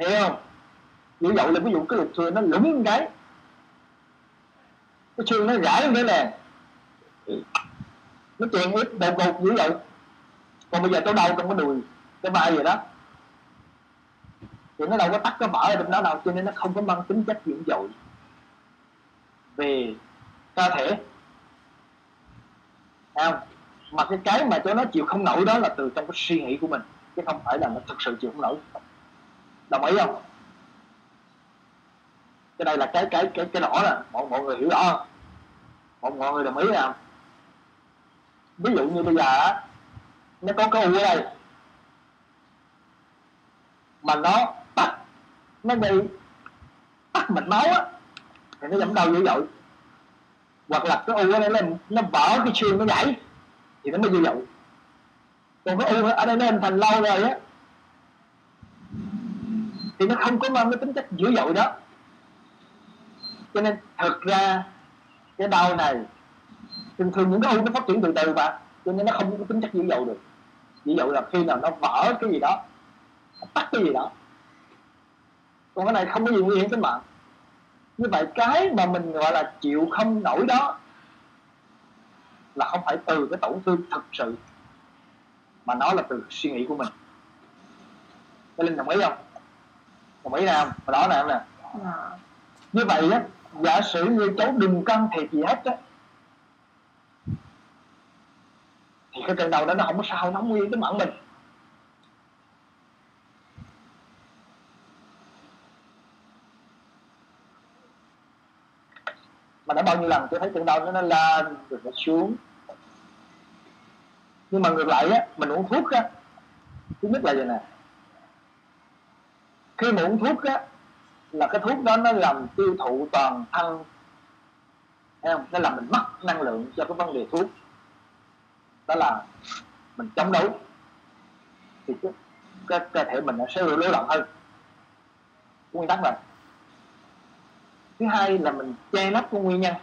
Hiểu không? Dữ dội là ví dụ cái lục xương nó lủng một cái. Cái xương nó gãy một cái nè. Nó chèn ít đột ngột dữ dội. Còn bây giờ tôi đau trong cái đùi, cái vai gì đó thì nó đâu có tắt cái vỡ ở trong đó đâu, cho nên nó không có mang tính chất dữ dội. Về cơ thể không? Mà cái cái mà cho nó chịu không nổi đó là từ trong cái suy nghĩ của mình, chứ không phải là nó thực sự chịu không nổi. Đồng ý không? Cái đây là cái cái cái cái rõ nè, mọi mọi người hiểu rõ không? Mọi mọi người đồng ý không ví dụ như bây giờ nó có cái u ở đây, mà nó nó gây tắt mạch máu á thì nó giảm đau dữ dội. Hoặc là cái u ở đây nó, nó vỡ cái xương nó gãy thì nó mới dữ dội. Còn cái u ở đây nó hình thành lâu rồi á thì nó không có mang cái tính chất dữ dội đó. Cho nên thực ra cái đau này thường thường những cái u nó phát triển từ từ mà cho nên nó không có tính chất dữ dội được. Dữ dội là khi nào nó vỡ cái gì đó tắt cái gì đó còn cái này không có gì nguy hiểm tính mạng như vậy cái mà mình gọi là chịu không nổi đó là không phải từ cái tổn thương thực sự mà nó là từ suy nghĩ của mình Cái Linh đồng ý không? Đồng ý không? Hồi đó em nè Dạ. Như vậy á Giả sử như cháu đừng can thiệp gì hết á Thì cái cơn đau đó nó không có sao Nó không nguy tới mạng mình mà đã bao nhiêu lần tôi thấy cơn đau nó nó lên rồi nó xuống. Nhưng mà ngược lại á mình uống thuốc á thứ nhất là vậy nè. Khi mà uống thuốc á là cái thuốc đó nó làm tiêu thụ toàn thân thấy không? Nó làm mình mất năng lượng cho cái vấn đề thuốc. Đó là mình chống đấu thì cái, cái cơ thể mình nó sẽ lưu động hơn. Nguyên tắc rồi thứ hai là mình che lấp cái nguyên nhân.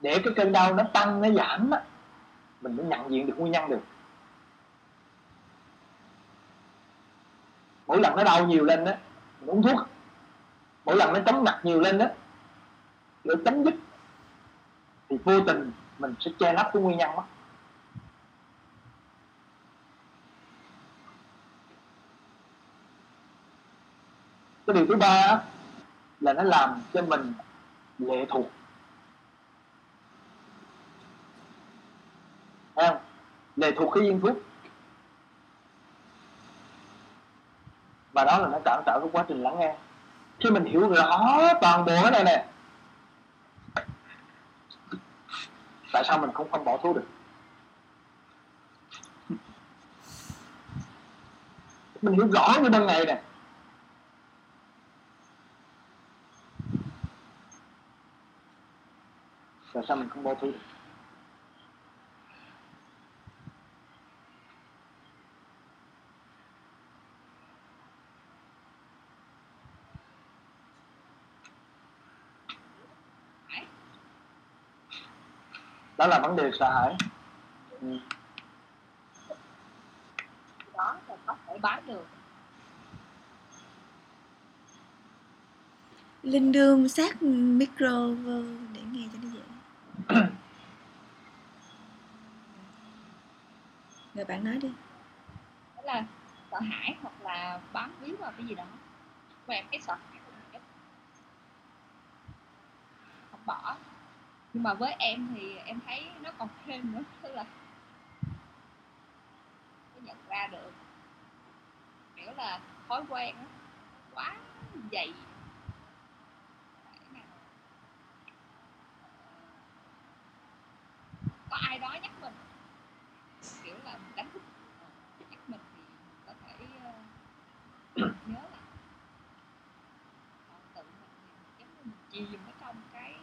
Để cái cơn đau nó tăng, nó giảm á, mình mới nhận diện được nguyên nhân được. Mỗi lần nó đau nhiều lên á, mình uống thuốc. Mỗi lần nó chóng mặt nhiều lên á để chấm dứt, thì vô tình mình sẽ che lấp cái nguyên nhân đó cái điều thứ ba là nó làm cho mình lệ thuộc. Thấy không? Lệ thuộc cái viên thuốc. Và đó là nó tạo tạo cái quá trình lắng nghe. Khi mình hiểu rõ toàn bộ cái này nè, tại sao mình không không bỏ thuốc được? Mình hiểu rõ như ban ngày nè. Tại sao mình không bỏ thuốc được đó là vấn đề sợ hãi. Ừ. đó là có thể bán được. Linh đương sát micro để nghe cho nó dễ rồi bạn nói đi. Đó là sợ hãi hoặc là bám víu vào cái gì đó. Của em cái sợ hãi của em không bỏ. Nhưng mà với em thì em thấy nó còn thêm nữa, tức là nó nhận ra được. Kiểu là thói quen quá dày. Có ai đó nhắc mình? Kiểu là mình đánh thức nhắc mình thì có thể ờ, nhớ lại còn tự mình thì giống như mình chìm ở trong cái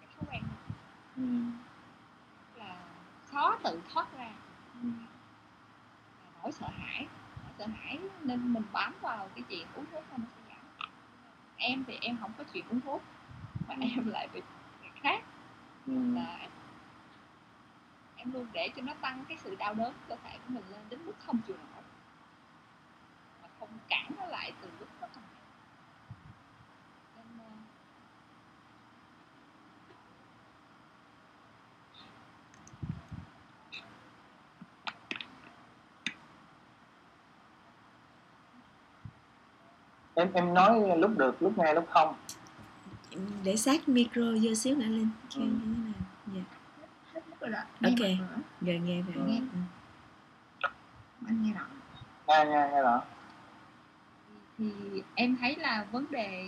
cái thói quen. Ừ. là khó tự thoát ra là nỗi sợ hãi nỗi sợ hãi nên mình bám vào cái chuyện uống thuốc là nó sẽ giảm em thì em không có chuyện uống thuốc mà em lại bị việc khác Ừ. là em, em luôn để cho nó tăng cái sự đau đớn cơ thể của mình lên đến mức không chịu nổi. Mà không cản nó lại từ lúc nó nên ờ, em em nói lúc được lúc nghe lúc không. Để sát micro vô xíu nữa kêu Ừ. như thế nào dạ hết mức rồi Ok. Nghe nữa. rồi nghe rồi Nghe. Ừ. anh nghe rõ nghe nghe nghe rõ thì em thấy là vấn đề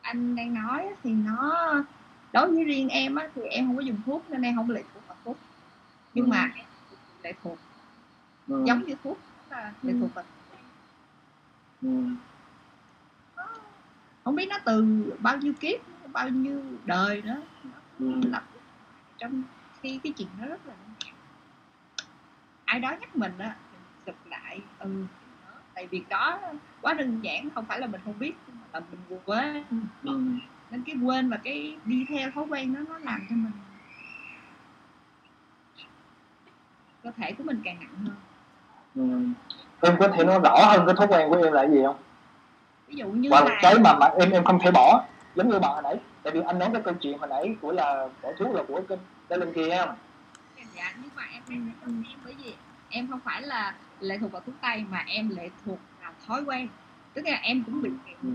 anh đang nói á, thì nó đối với riêng em á, thì em không có dùng thuốc nên em không lệ thuộc vào thuốc nhưng Ừ. mà em lệ thuộc ừ. giống như thuốc là lệ Ừ. thuộc vào Ừ. không biết nó từ bao nhiêu kiếp bao nhiêu đời nữa Ừ. nó lặp trong khi cái chuyện nó rất là giản. ai đó nhắc mình á sụp lại ừ tại việc đó quá đơn giản không phải là mình không biết mà là mình quên Ừ. nên cái quên và cái đi theo thói quen đó nó làm cho mình cơ thể của mình càng nặng hơn Ừ. em có thể nói rõ hơn cái thói quen của em là gì không ví dụ như và là cái mà mà em em không thể bỏ giống như bạn hồi nãy tại vì anh nói cái câu chuyện hồi nãy của là bỏ thuốc là của cái cái linh kia không dạ nhưng mà em em em bởi vì em không phải là lệ thuộc vào thuốc tây mà em lệ thuộc vào thói quen. Tức là em cũng bị nghiện. Ừ.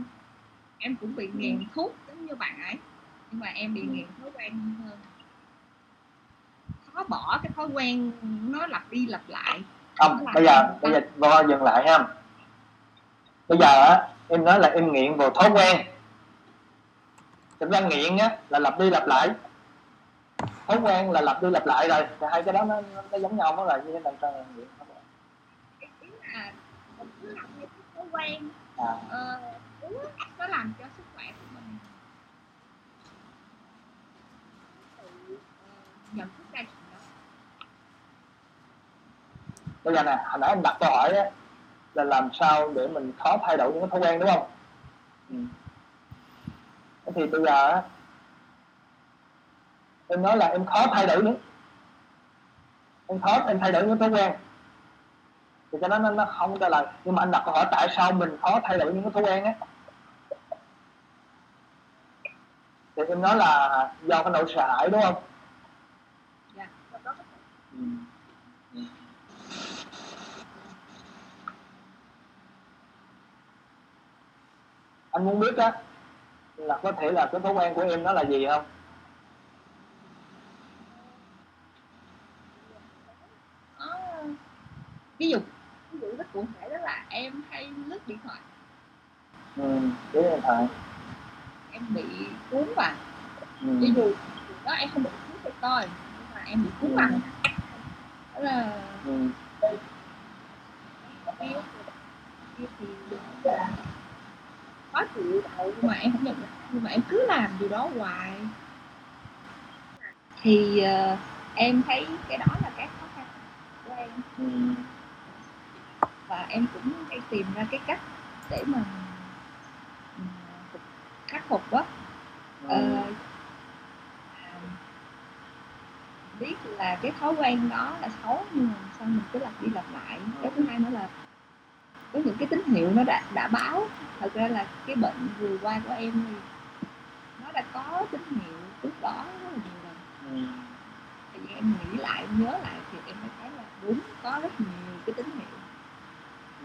em cũng bị nghiện thuốc giống như bạn ấy. Nhưng mà em bị Ừ. nghiện thói quen hơn khó bỏ cái thói quen nó lặp đi lặp lại. Không bây giờ bây giờ vo dừng lại ha. Bây giờ á em nói là em nghiện vào thói quen thực ra nghiện á là lặp đi lặp lại. Thói quen là lặp đi lặp lại rồi thì hai cái đó nó, nó, giống nhau nó là như thế nào cho nghiện thói quen ý là cái thói quen à. Ờ, uống nó làm cho sức khỏe của mình tự nhận thức ra chuyện đó bây giờ nè hồi nãy em đặt câu hỏi á là làm sao để mình khó thay đổi những cái thói quen đúng không? Ừ. Thì bây giờ em nói là em khó thay đổi nữa em khó em thay đổi những thói quen thì cái đó nó, nó không trả lời nhưng mà anh đặt câu hỏi tại sao mình khó thay đổi những cái thói quen á thì em nói là do cái nỗi sợ hãi đúng không dạ ừ. Ừ. anh muốn biết á là có thể là cái thói quen của em nó là gì không Ờ, ví dụ ví dụ rất cụ thể đó là em hay lướt điện thoại ừ cái điện thoại em bị cuốn vào ừ. ví dụ đó em không bị cuốn theo coi nhưng mà em bị cuốn Ừ. vào đó là ừ. yêu thì khó chịu đầu nhưng mà em không nhận nhưng mà em cứ làm điều đó hoài. Thì ờ, em thấy cái đó là cái khó khăn của em Ừ. và em cũng hay tìm ra cái cách để mà khắc phục á. Ờ, à, biết là cái thói quen đó là xấu nhưng mà sao mình cứ lặp đi lặp lại. Cái thứ hai nữa là có những cái tín hiệu nó đã đã báo thật ra là cái bệnh vừa qua của em thì nó đã có tín hiệu trước đó rất là nhiều lần Ừ. tại vì em nghĩ lại, em nhớ lại thì em mới thấy là đúng, có rất nhiều cái tín hiệu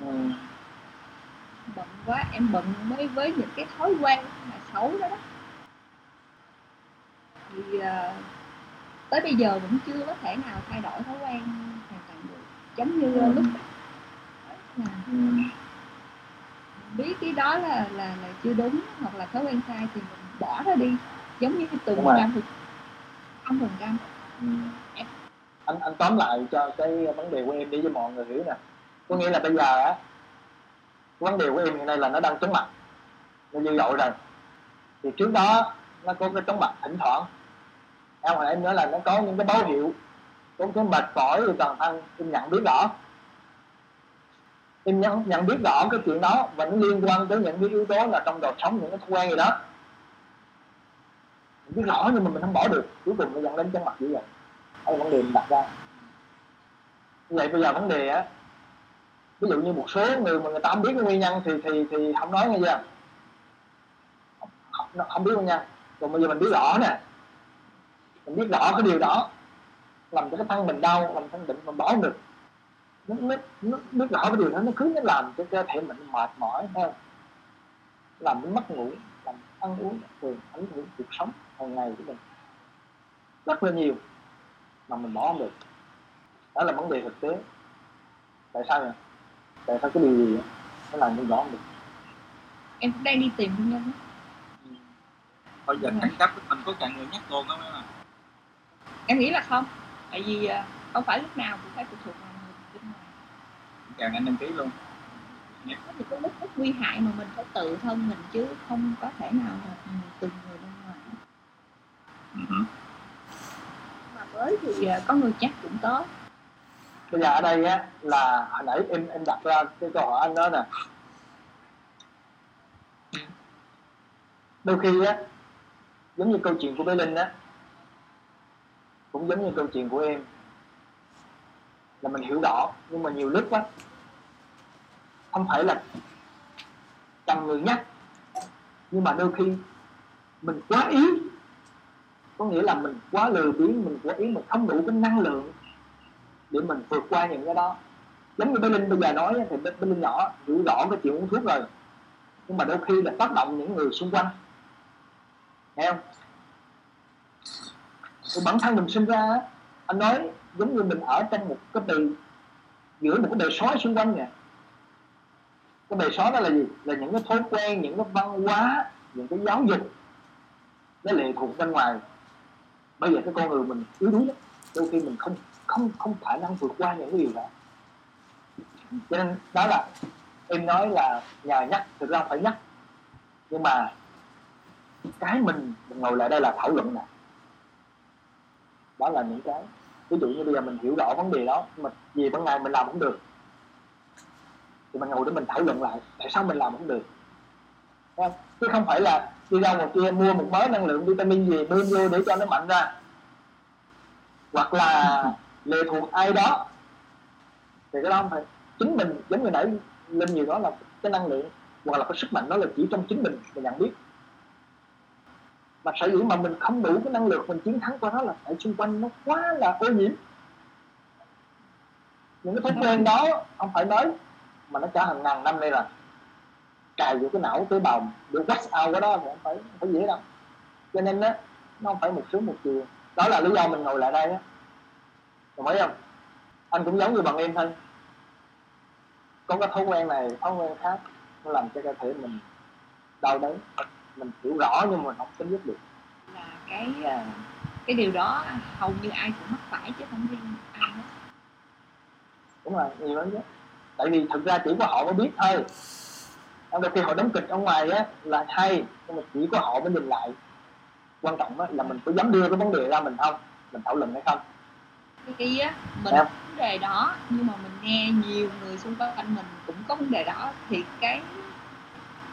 Ừ. bận quá, em bận với với những cái thói quen mà xấu đó đó thì ờ, tới bây giờ vẫn chưa có thể nào thay đổi thói quen hoàn toàn được giống như ừ. lúc là mình biết cái đó là là là chưa đúng hoặc là thói quen sai thì mình bỏ nó đi. Giống như cái từ một trăm không phần trăm Ừ. anh anh tóm lại cho cái vấn đề của em để cho mọi người hiểu nè. Có nghĩa là bây giờ á vấn đề của em hiện nay là nó đang chóng mặt. Nó dữ dội rồi. Thì trước đó nó có cái chóng mặt thỉnh thoảng. Em hồi em nói là nó có những cái báo hiệu. Có cái mệt mỏi rồi toàn thân em nhận biết rõ em nhận, nhận biết rõ cái chuyện đó và nó liên quan tới những cái yếu tố là trong đời sống những cái thói quen gì đó. Mình biết rõ nhưng mà mình không bỏ được. Cuối cùng nó dẫn đến cái mặt dữ vậy. Đây là vấn đề mình đặt ra. Như vậy bây giờ vấn đề á ví dụ như một số người mà người ta không biết cái nguyên nhân thì thì thì không nói nghe chưa? Không, không, không biết nguyên nhân còn bây giờ mình biết rõ nè. Mình biết rõ cái điều đó. Làm cho cái thân mình đau làm thân bệnh mình bỏ không được nó, nó, nó biết rõ cái điều đó. Nó cứ nó làm cho cơ thể mình mệt mỏi ha làm nó mất ngủ làm ăn uống thường ảnh hưởng cuộc sống hàng ngày của mình. Rất là nhiều mà mình bỏ không được. Đó là vấn đề thực tế. Tại sao vậy? Tại sao cái điều gì nó làm mình bỏ không được? Em cũng đang đi tìm nguyên nhân đó. bây giờ thẳng cấp mình có cần người nhắc luôn đó mấy mà em nghĩ là không. Tại vì ờ, không phải lúc nào cũng phải phụ thuộc vào người bên ngoài cần anh đăng ký luôn. Có những cái lúc rất nguy hại mà mình phải tự thân mình chứ không có thể nào mà từng người bên ngoài. Ừ. mà mới thì ờ, có người chắc cũng tốt. Bây giờ ở đây á là hồi nãy em em đặt ra cái câu hỏi anh đó nè. Đôi khi á giống như câu chuyện của bé linh á cũng giống như câu chuyện của em là mình hiểu rõ nhưng mà nhiều lúc á không phải là cần người nhắc nhưng mà đôi khi mình quá yếu có nghĩa là mình quá lười biếng mình quá yếu mình không đủ cái năng lượng để mình vượt qua những cái đó. Giống như bé linh bây giờ nói thì bé, bé linh nhỏ hiểu rõ cái chuyện uống thuốc rồi nhưng mà đôi khi là tác động những người xung quanh. Nghe không? Thì bản thân mình sinh ra anh nói giống như mình ở trong một cái bề giữa một cái bề sói xung quanh nè. Cái bề sói đó là gì? Là những cái thói quen những cái văn hóa những cái giáo dục nó lệ thuộc bên ngoài. Bây giờ cái con người mình yếu đuối lắm đôi khi mình không không không khả năng vượt qua những cái điều đó. Cho nên đó là em nói là nhà nhắc thực ra phải nhắc. Nhưng mà cái mình, mình ngồi lại đây là thảo luận nè. Đó là những cái ví dụ như bây giờ mình hiểu rõ vấn đề đó mà vì ban ngày mình làm không được. Thì mình ngồi để mình thảo luận lại, tại sao mình làm không được? Không? chứ không phải là đi ra ngoài kia mua một mớ năng lượng vitamin gì bơm vô để cho nó mạnh ra. Hoặc là lệ thuộc ai đó. Thì cái đó không phải. Chính mình, giống như nãy lên nhiều đó là cái năng lượng hoặc là cái sức mạnh đó là chỉ trong chính mình mình nhận biết mà sở dĩ mà mình không đủ cái năng lượng mình chiến thắng qua nó là tại xung quanh nó quá là ô nhiễm. Những cái thói quen đó không phải nói mà nó cả hàng ngàn năm nay là cài vô cái não tế bào để wash out cái đó thì không phải không phải dễ đâu. Cho nên đó, nó không phải một sớm một chiều. Đó là lý do mình ngồi lại đây á. Đồng ý không? Anh cũng giống như bằng em thôi. Có cái thói quen này thói quen khác nó làm cho cơ thể mình đau đớn mình hiểu rõ nhưng mà không tính dứt được. Là cái ờ, cái điều đó hầu như ai cũng mắc phải chứ không riêng ai hết. Đúng rồi nhiều lắm chứ. Tại vì thực ra chỉ có họ mới biết thôi. Đôi khi họ đóng kịch ở ngoài á là hay nhưng mà chỉ có họ mới nhìn lại. Quan trọng á là mình có dám đưa cái vấn đề ra mình không? Mình thảo luận hay không? Cái kia á mình Dạ. có vấn đề đó nhưng mà mình nghe nhiều người xung quanh mình cũng có vấn đề đó thì cái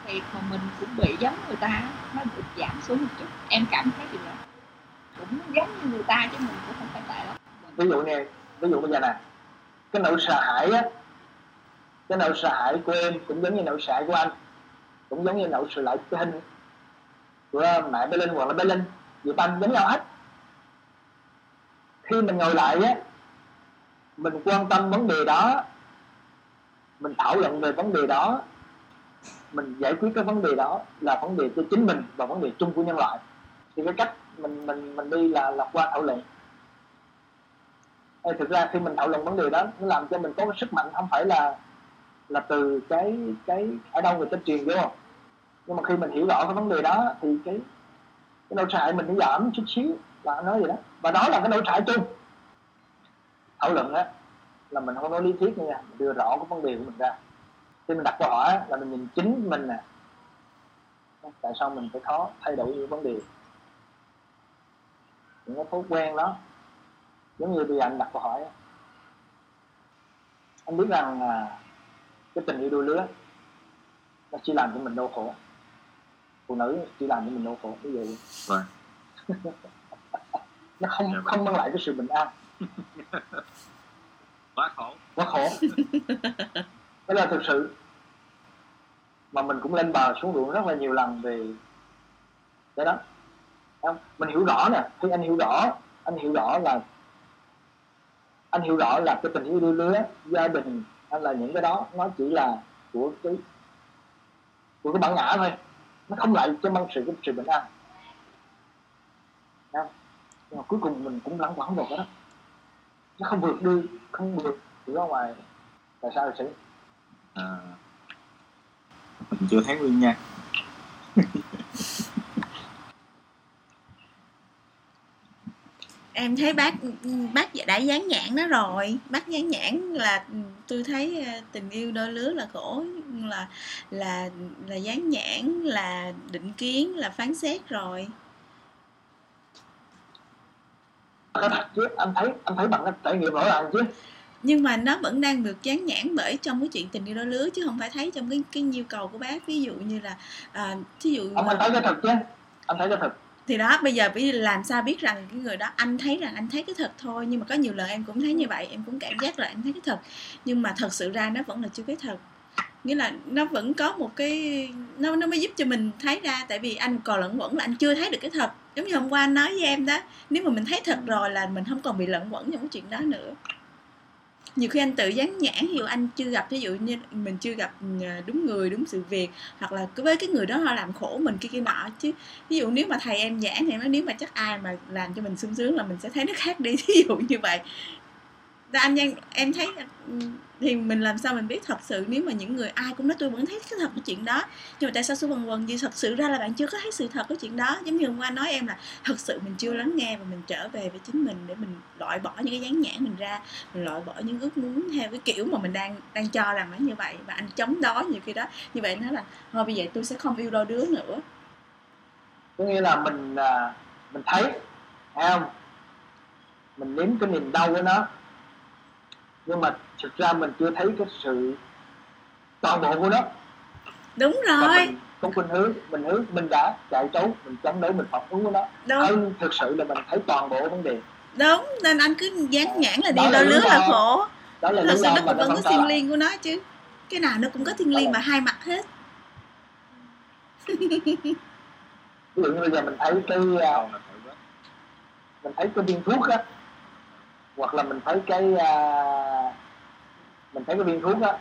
thiệt mà mình cũng bị giống người ta, nó được giảm xuống một chút. Em cảm thấy điều đó cũng giống như người ta chứ mình cũng không phải tệ lắm. Ví dụ nè, ví dụ bây giờ nè, cái nỗi sợ hãi á, cái nỗi sợ hãi của em cũng giống như nỗi sợ hãi của anh, cũng giống như nỗi sợ hãi của hình của mẹ bé linh hoặc là bé linh Diệp Anh giống nhau hết. Khi mình ngồi lại á, mình quan tâm vấn đề đó, mình thảo luận về vấn đề đó mình giải quyết cái vấn đề đó là vấn đề cho chính mình và vấn đề chung của nhân loại. Thì cái cách mình mình mình đi là là qua thảo luận. Ê, thực ra khi mình thảo luận vấn đề đó nó làm cho mình có cái sức mạnh không phải là là từ cái cái ở đâu người ta truyền vô. Nhưng mà khi mình hiểu rõ cái vấn đề đó thì cái cái nỗi sợ mình nó giảm chút xíu là nói gì đó. Và đó là cái nỗi sợ chung. Thảo luận á là mình không nói lý thuyết nha mình đưa rõ cái vấn đề của mình ra khi mình đặt câu hỏi là mình nhìn chính mình nè. Tại sao mình phải khó thay đổi những vấn đề? Những cái thói quen đó. Giống như bây giờ anh đặt câu hỏi á. anh biết rằng là cái tình yêu đôi lứa nó chỉ làm cho mình đau khổ. Phụ nữ chỉ làm cho mình đau khổ ví dụ Vâng. nó không Dạ vâng. không mang lại cái sự bình an. Quá khổ. Quá khổ đó là thực sự mà mình cũng lên bờ xuống ruộng rất là nhiều lần về cái đó không? mình hiểu rõ nè, khi anh hiểu rõ, anh hiểu rõ là, anh hiểu rõ là cái tình yêu đôi lứa, gia đình hay là những cái đó, nó chỉ là của cái của cái bản ngã thôi nó không lại cho mang sự cái sự bình an không? nhưng mà cuối cùng mình cũng lắng quẩn vào cái đó nó không vượt đi, không vượt ra ngoài tại sao sẽ à, mình chưa thấy nguyên nhân em thấy bác bác đã dán nhãn nó rồi. Bác dán nhãn là tôi thấy ờ, tình yêu đôi lứa là khổ. Là là là dán nhãn là định kiến là phán xét rồi. Thật chứ anh thấy anh thấy bằng trải nghiệm rõ ràng chứ nhưng mà nó vẫn đang được dán nhãn bởi trong cái chuyện tình yêu đôi lứa chứ không phải thấy trong cái cái nhu cầu của bác. Ví dụ như là à, ví dụ ông anh thấy cái thật chứ? Anh thấy cái thật. Thì đó bây giờ bây giờ làm sao biết rằng cái người đó anh thấy rằng anh thấy cái thật thôi. Nhưng mà có nhiều lần em cũng thấy như vậy em cũng cảm giác là em thấy cái thật. Nhưng mà thật sự ra nó vẫn là chưa cái thật. Nghĩa là nó vẫn có một cái nó nó mới giúp cho mình thấy ra. Tại vì anh còn lẫn quẩn là anh chưa thấy được cái thật. Giống như hôm qua anh nói với em đó nếu mà mình thấy thật rồi là mình không còn bị lẫn quẩn trong cái chuyện đó nữa nhiều khi anh tự dán nhãn, ví dụ anh chưa gặp, ví dụ như mình chưa gặp à, đúng người, đúng sự việc, hoặc là cứ với cái người đó họ làm khổ mình kia kia nọ chứ. Ví dụ nếu mà thầy em giảng thì nói, nếu mà chắc ai mà làm cho mình sung sướng là mình sẽ thấy nó khác đi. Ví dụ như vậy. Và anh Giang, em thấy ừ, thì mình làm sao mình biết thật sự nếu mà những người ai cũng nói tôi vẫn thấy cái thật của chuyện đó. Nhưng mà tại sao số vần quần vì thật sự ra là bạn chưa có thấy sự thật của chuyện đó? Giống như hôm qua nói em là thật sự mình chưa lắng nghe và mình trở về với chính mình để mình loại bỏ những cái dán nhãn mình ra, mình loại bỏ những ước muốn theo cái kiểu mà mình đang đang cho rằng nó như vậy. Và anh chống đó nhiều khi đó. Như vậy nó là, thôi bây giờ tôi sẽ không yêu đôi đứa nữa. Có nghĩa là mình à, mình thấy thấy không? Mình nếm cái niềm đau của nó nhưng mà thực ra mình chưa thấy cái sự toàn bộ của nó. Đúng rồi. có khuynh hướng mình hướng mình đã chạy trốn mình chống đối mình phản ứng của nó. Đúng. Hơn thực sự là mình thấy toàn bộ vấn đề. Đúng nên anh cứ dán nhãn là đi là đôi lứa là khổ. Đó là thật lý do nó mà cũng vẫn không có thiên là liêng của nó chứ. Cái nào nó cũng có thiên liêng và hai mặt hết. Ví dụ như bây giờ mình thấy cái à, là mình thấy cái viên thuốc á hoặc là mình thấy cái à, mình thấy cái viên thuốc á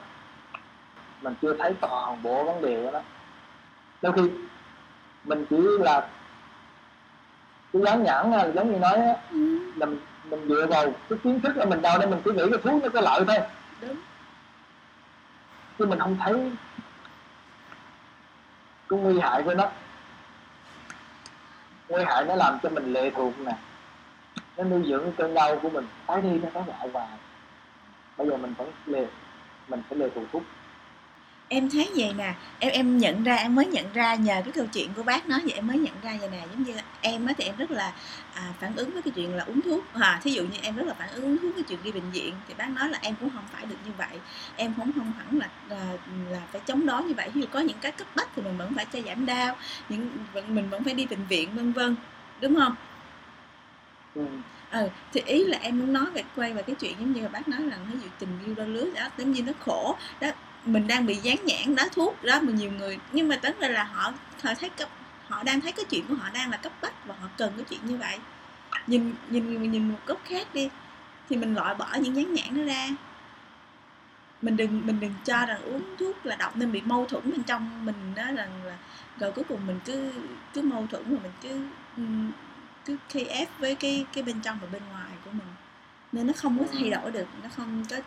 mình chưa thấy toàn bộ vấn đề nó đôi khi mình chỉ là cái dán nhãn á, giống như nói á, ừ, là mình, mình dựa vào cái kiến thức là mình đau để mình cứ nghĩ cái thuốc nó có lợi thôi. Đúng. Chứ mình không thấy cái nguy hại của nó. Nguy hại nó làm cho mình lệ thuộc nè nó nuôi dưỡng cơn đau của mình. Tái đi nó tái lại hoài. Bây giờ mình vẫn lề mình phải lề thuộc thuốc em thấy vậy nè. Em em nhận ra em mới nhận ra nhờ cái câu chuyện của bác nói vậy em mới nhận ra vậy nè. Giống như em á thì em rất là à, phản ứng với cái chuyện là uống thuốc. À, thí dụ như em rất là phản ứng uống thuốc với chuyện đi bệnh viện thì bác nói là em cũng không phải được như vậy. Em cũng không hẳn là là, là phải chống đối như vậy. Ví dụ có những cái cấp bách thì mình vẫn phải cho giảm đau những mình vẫn phải đi bệnh viện vân vân. Đúng không? Ừ. ừ thì ý là em muốn nói về, quay về cái chuyện giống như là bác nói rằng ví dụ tình yêu đôi lứa đó giống như nó khổ. Đó, mình đang bị dán nhãn đó thuốc đó mà nhiều người, nhưng mà tính ra là họ họ thấy cấp, họ đang thấy cái chuyện của họ đang là cấp bách và họ cần cái chuyện như vậy. Nhìn nhìn nhìn một góc khác đi, thì mình loại bỏ những dán nhãn đó ra. Mình đừng mình đừng cho rằng uống thuốc là độc nên bị mâu thuẫn bên trong mình đó rằng là, rồi cuối cùng mình cứ cứ mâu thuẫn mà mình cứ cứ khi ép với cái cái bên trong và bên ngoài của mình. Nên nó không có thay đổi được nó không có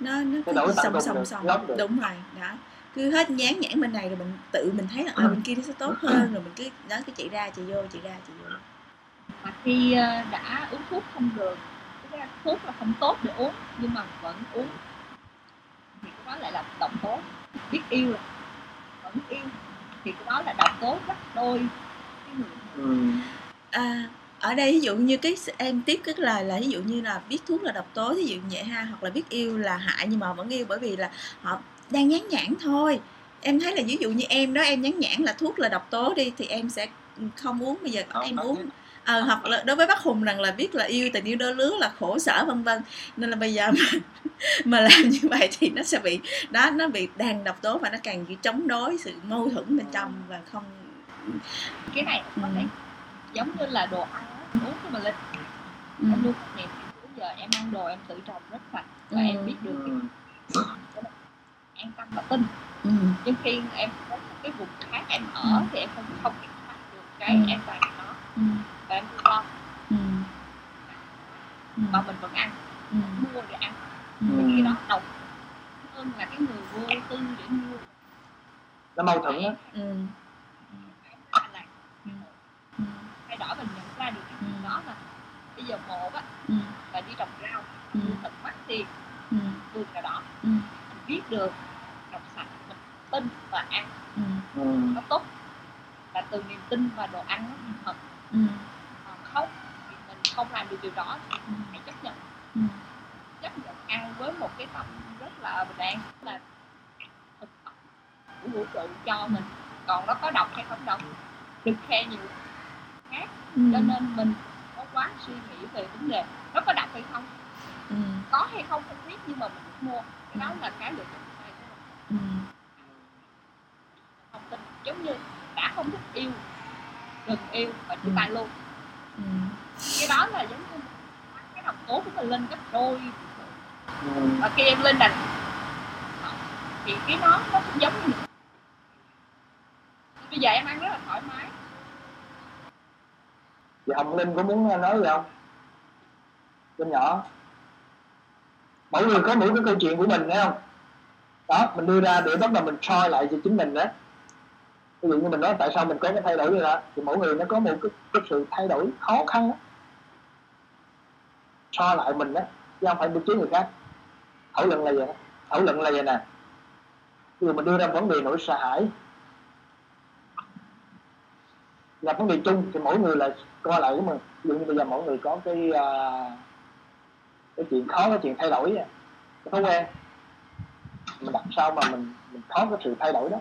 nó nó cứ song góc được. đúng rồi đó. Cứ hết dán nhãn bên này rồi mình tự mình thấy là ở bên kia nó sẽ tốt hơn rồi mình cứ nói cái chị ra chị vô chị ra chị vô. Mà khi ờ, đã uống thuốc không được thuốc là không tốt để uống nhưng mà vẫn uống. Thì cái đó lại là độc tố. Biết yêu là vẫn yêu. Thì cái đó là độc tố gấp đôi. Cái người Ừ. à, ở đây ví dụ như cái em tiếp cái lời là ví dụ như là biết thuốc là độc tố ví dụ vậy ha hoặc là biết yêu là hại nhưng mà vẫn yêu bởi vì là họ đang nhán nhãn thôi. Em thấy là ví dụ như em đó em nhán nhãn là thuốc là độc tố đi thì em sẽ không uống bây giờ Không, em uống ờ, hoặc là đối với bác hùng rằng là biết là yêu tình yêu đôi lứa là khổ sở vân vân. Nên là bây giờ mà, mà làm như vậy thì nó sẽ bị đó nó bị đàn độc tố và nó càng chỉ chống đối sự mâu thuẫn bên trong và không cái này có Ừ. thể giống như là đồ ăn uống cho mình lên ừ. em luôn niệm bây giờ em ăn đồ em tự trồng rất sạch và Ừ. em biết được cái an tâm và tin Ừ. nhưng khi em đến một cái vùng khác em ở Ừ. thì em không không kiểm soát được cái Ừ. an toàn của nó Ừ. và em thu lo Ừ. Ừ. mà mình vẫn ăn Ừ. mua để ăn Ừ. thì cái đó độc hơn là cái người vô tư để mua nó mâu thuẫn á Ừ. phải là Ừ. Ừ. đổi mình nhận ra được cái Ừ. chuyện đó là bây giờ một á Ừ. là đi trồng rau Ừ. tận mắt tiền Ừ. vườn nào đó Ừ. mình biết được trồng sạch mình tin và ăn Ừ. ừ. nó tốt là từ niềm tin và đồ ăn nó thật Ừ. còn không thì mình không làm được điều đó thì Ừ. hãy chấp nhận Ừ. chấp nhận ăn với một cái tâm rất là bình an là thực phẩm của vũ trụ cho mình còn nó có độc hay không độc đừng khe nhiều Ừ. cho nên mình có quá suy nghĩ về vấn đề nó có độc hay không Ừ. có hay không không biết nhưng mà mình cũng mua cái đó là cái lựa chọn mình Ừ. không tin giống như đã không thích yêu đừng yêu và chia Ừ. tay luôn Ừ. cái đó là giống như cái độc tố của mình lên gấp đôi ừ. và khi em lên đành thì cái nó nó cũng giống như bây giờ em ăn rất là thoải mái Vậy Hồng Linh có muốn nói gì không? Bên nhỏ. Mỗi người có mỗi cái câu chuyện của mình thấy không? Đó, mình đưa ra để bắt đầu mình soi lại cho chính mình đó. Ví dụ như mình nói tại sao mình có cái thay đổi như đó Thì mỗi người nó có một cái, cái sự thay đổi khó khăn đó soi lại mình đó Chứ không phải bức chế người khác. Thảo luận là vậy đó. Thảo luận là vậy nè. Ví dụ mình đưa ra vấn đề nỗi sợ hãi. Là vấn đề chung thì mỗi người là coi lại của mình. Ví dụ như bây giờ mỗi người có cái uh, cái chuyện khó cái chuyện thay đổi cái thói quen. Mình đặt sao mà mình mình có cái sự thay đổi đó.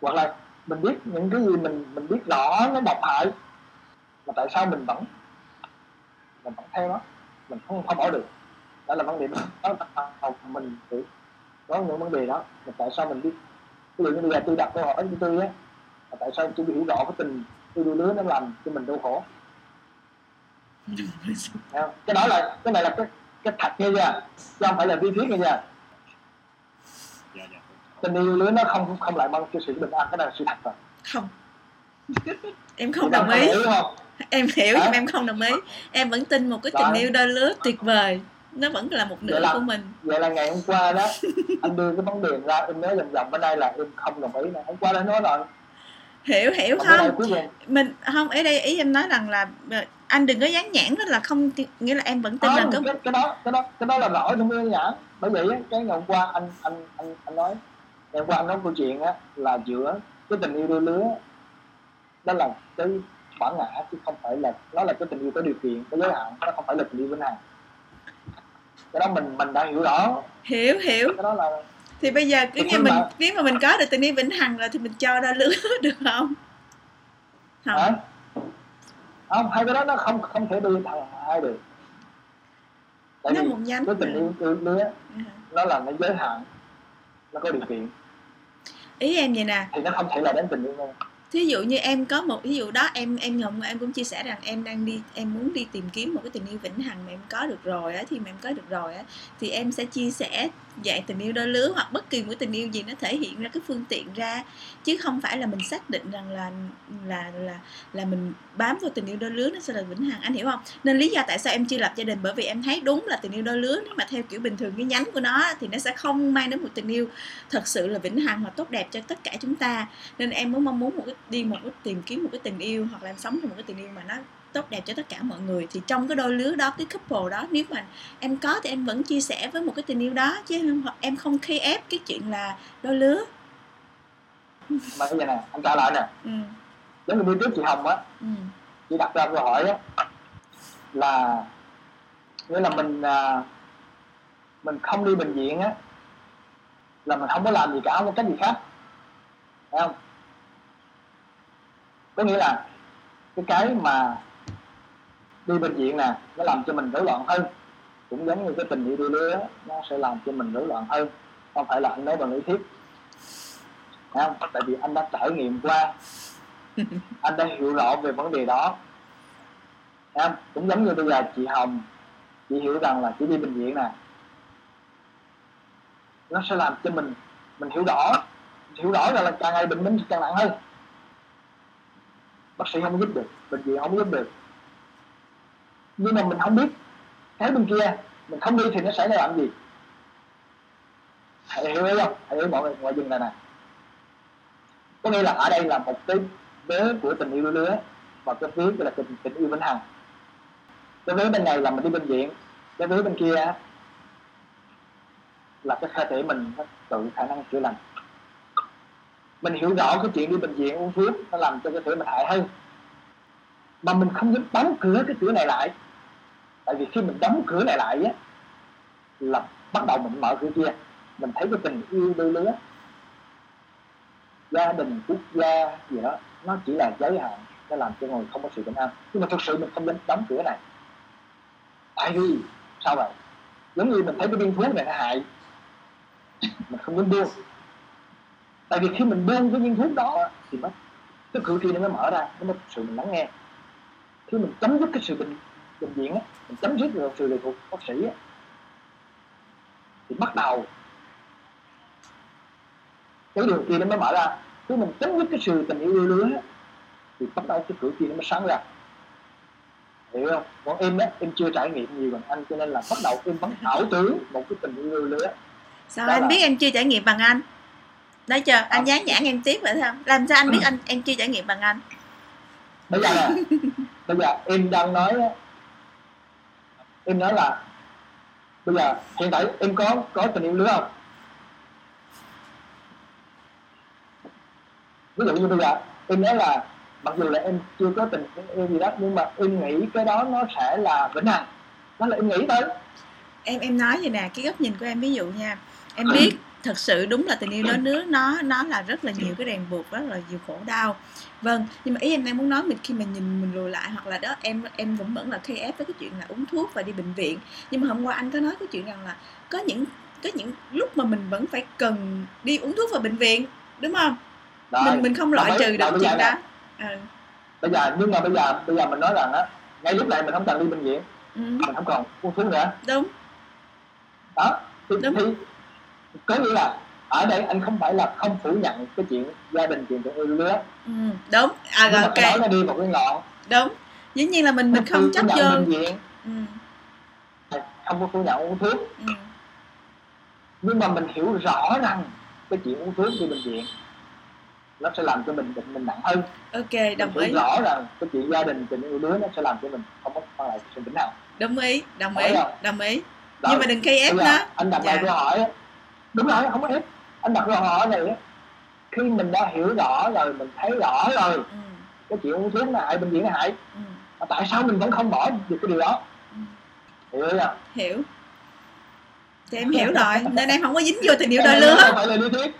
Hoặc là mình biết những cái gì mình mình biết rõ nó độc hại mà tại sao mình vẫn mình vẫn theo nó mình không không bỏ được. Đó là vấn đề đó học mình tự có những vấn đề đó mà tại sao mình biết? Ví dụ như bây giờ tôi đặt câu hỏi với tôi á mà tại sao tôi hiểu rõ cái tình tôi đôi lứa nó làm cho mình đau khổ. Cái đó là cái này là cái cái thật nghe chưa chứ không phải là lý thuyết nghe chưa dạ dạ. Tình yêu lứa nó không không lại mang cho sự bình an cái này là sự thật rồi. Không. Em không đồng ý. không? Em hiểu Hả? nhưng em không đồng ý. Em vẫn tin một cái tình yêu đôi lứa tuyệt vời. Nó vẫn là một nửa là- của mình. vậy là ngày hôm qua đó anh đưa cái vấn đề ra em nói vòng vòng bên đây là em không đồng ý nè. Hôm qua đã nói rồi hiểu hiểu không? mình không ở đây ý em nói rằng là ờ, anh đừng có dán nhãn đó là không nghĩa là em vẫn tin là không, có cái, cái đó cái đó cái đó là rõ trong cái nhãn. Bởi vậy cái ngày hôm qua anh anh anh anh nói ngày hôm qua anh nói câu chuyện á là giữa cái tình yêu đôi lứa đó là cái bản ngã chứ không phải là nó là cái tình yêu có điều kiện có giới hạn nó không phải là tình yêu vĩnh hằng cái đó mình mình đã hiểu rõ. Hiểu hiểu. Cái đó là thì bây giờ cứ Thực như mình mà- nếu mà mình có được tình yêu vĩnh hằng rồi thì mình cho đôi lứa được không? Không. Hả? Không hai cái đó nó không không thể đi thằng hai được. Tại nó vì một nhánh cái tình yêu đôi lứa Ừ. nó là nó giới hạn nó có điều kiện. Ý em vậy nè. Thì nó không thể là đến tình yêu đâu thí dụ như em có một ví dụ đó em em ngọc em cũng chia sẻ rằng em đang đi, em muốn đi tìm kiếm một cái tình yêu vĩnh hằng mà em có được rồi á, thì mà em có được rồi á, thì em sẽ chia sẻ dạng tình yêu đôi lứa hoặc bất kỳ một tình yêu gì nó thể hiện ra cái phương tiện ra. Chứ không phải là mình xác định rằng là là là là mình bám vào tình yêu đôi lứa nó sẽ là vĩnh hằng. Anh hiểu không? Nên lý do tại sao em chưa lập gia đình, bởi vì em thấy đúng là tình yêu đôi lứa nếu mà theo kiểu bình thường cái nhánh của nó thì nó sẽ không mang đến một tình yêu thật sự là vĩnh hằng và tốt đẹp cho tất cả chúng ta. Nên em muốn mong muốn một cái đi một cái tìm kiếm một cái tình yêu hoặc là em sống trong một cái tình yêu mà nó tốt đẹp cho tất cả mọi người thì trong cái đôi lứa đó cái couple đó nếu mà em có thì em vẫn chia sẻ với một cái tình yêu đó chứ em, em không khi ép cái chuyện là đôi lứa. Mà bây giờ nè anh trả lại nè. Ừ, giống như bữa trước chị hồng á ừ, chị đặt ra câu hỏi á là nghĩa là mình à, mình không đi bệnh viện á là mình không có làm gì cả không có cách gì khác. Phải không có nghĩa là cái cái mà đi bệnh viện nè nó làm cho mình rối loạn hơn. Cũng giống như cái tình yêu đôi lứa nó sẽ làm cho mình rối loạn hơn. Không phải là anh nói bằng lý thuyết không? Tại vì anh đã trải nghiệm qua. Anh đã hiểu rõ về vấn đề đó. Không? cũng giống như bây giờ chị Hồng chị hiểu rằng là chị đi bệnh viện nè. Nó sẽ làm cho mình mình hiểu rõ. Hiểu rõ rằng là càng ngày bệnh mình càng nặng hơn bác sĩ không giúp được bệnh viện không giúp được. Nhưng mà mình không biết cái bên kia mình không đi thì nó xảy ra làm gì? Hãy hiểu không? Hãy hiểu mọi người ngoài dừng này. Nè có nghĩa là ở đây là một cái vế của tình yêu lứa và cái vế là tình, tình yêu vĩnh hằng. Cái vế bên này là mình đi bệnh viện cái vế bên kia là cái cơ thể mình tự khả năng chữa lành mình hiểu rõ cái chuyện đi bệnh viện uống thuốc nó làm cho cái tuổi mình hại hơn. Mà mình không dám đóng cửa cái cửa này lại. Tại vì khi mình đóng cửa này lại á, là bắt đầu mình mở cửa kia. Mình thấy cái tình yêu đôi lứa, gia đình, quốc gia gì đó, nó chỉ là giới hạn, nó làm cho người không có sự bình an. Nhưng mà thực sự mình không nên đóng cửa này. Tại vì, sao vậy? Giống như mình thấy cái viên thuốc này nó hại. Mình không nên buông tại vì khi mình buông cái viên thuốc đó thì nó cái cửa kia nó mới mở ra nó mới sự mình lắng nghe. Khi mình chấm dứt cái sự bệnh bệnh viện á mình chấm dứt được sự lệ thuộc bác sĩ á thì bắt đầu cái đường kia nó mới mở ra. Khi mình chấm dứt cái sự tình yêu yêu lứa á, thì bắt đầu cái cửa kia nó mới sáng ra. Hiểu không? Còn em á em chưa trải nghiệm nhiều bằng anh cho nên là bắt đầu em vẫn ảo tưởng một cái tình yêu yêu lứa sao Đó anh là- biết em chưa trải nghiệm bằng anh nói chưa? Anh Không. dán nhãn em tiếp vậy không làm sao anh biết anh em chưa trải nghiệm bằng anh? Bây giờ nè bây giờ em đang nói em nói là bây giờ hiện tại em có có tình yêu lứa không? Ví dụ như bây giờ em nói là mặc dù là em chưa có tình yêu gì đó nhưng mà em nghĩ cái đó nó sẽ là vĩnh hằng. Đó là em nghĩ tới em em nói vậy nè cái góc nhìn của em ví dụ nha. Em biết thật sự đúng là tình yêu đôi nước nó nó là rất là nhiều cái ràng buộc rất là nhiều khổ đau. Vâng nhưng mà ý em đang muốn nói mình khi mà nhìn mình lùi lại hoặc là đó em em vẫn vẫn là khi ép với cái chuyện là uống thuốc và đi bệnh viện. Nhưng mà hôm qua anh có nói cái chuyện rằng là có những có những lúc mà mình vẫn phải cần đi uống thuốc vào bệnh viện đúng không? Rồi, mình mình không loại trừ Rồi, được chuyện đó. bây giờ nhưng mà bây giờ bây giờ mình nói rằng á ngay lúc này mình không cần đi bệnh viện. Ừ, mình không còn uống thuốc nữa. Đúng. Đó thì, Đúng. thì có nghĩa là ở đây anh không phải là không phủ nhận cái chuyện gia đình chuyện tình yêu lứa ừ, đúng. À rồi cái nó đi một cái ngọn. Đúng. Dĩ nhiên là mình mình không chấp nhận vô ừ, không có phủ nhận uống thuốc. Ừ. nhưng mà mình hiểu rõ rằng cái chuyện uống thuốc đi bệnh viện nó sẽ làm cho mình bệnh mình nặng hơn. Ok mình đồng hiểu ý. rõ rằng cái chuyện gia đình tình yêu lứa nó sẽ làm cho mình không có mang lại sự vĩnh hằng đồng ý đồng ý không? đồng ý. Đó. nhưng mà đừng gây ép nó. anh đặt Dạ. lại câu hỏi đúng rồi không có ép. Anh đặt câu hỏi này khi mình đã hiểu rõ rồi mình thấy rõ rồi ừ, cái chuyện uống thuốc là hại bệnh viện hại. Ừ, mà tại sao mình vẫn không bỏ được cái điều đó? Ừ. hiểu không hiểu. Thì em hiểu rồi nên em không có dính vô tình yêu đôi lứa không phải là lý thuyết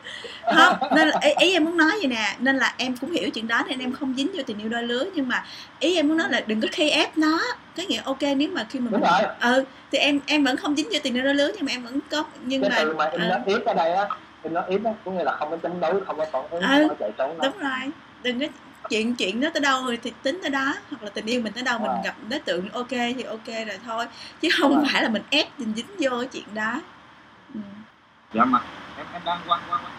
không nên là, ý, ý em muốn nói vậy nè nên là em cũng hiểu chuyện đó nên em không dính vô tình yêu đôi lứa nhưng mà ý em muốn nói là đừng có khi ép nó cái nghĩa ok nếu mà khi mà đúng mình rồi ừ thì em em vẫn không dính vô tình yêu đôi lứa nhưng mà em vẫn có nhưng cái mà mà em ừ, nói ít ở đây á em nói ít á có nghĩa là không có chống đối không có phản ứng Ừ. không có chạy trốn đúng rồi đừng có chuyện chuyện nó tới đâu thì tính tới đó hoặc là tình yêu mình tới đâu mình Wow. gặp đối tượng ok thì ok rồi thôi chứ không Wow. phải là mình ép mình dính vô cái chuyện đó ừ. dạ mà em em đang quan quan quan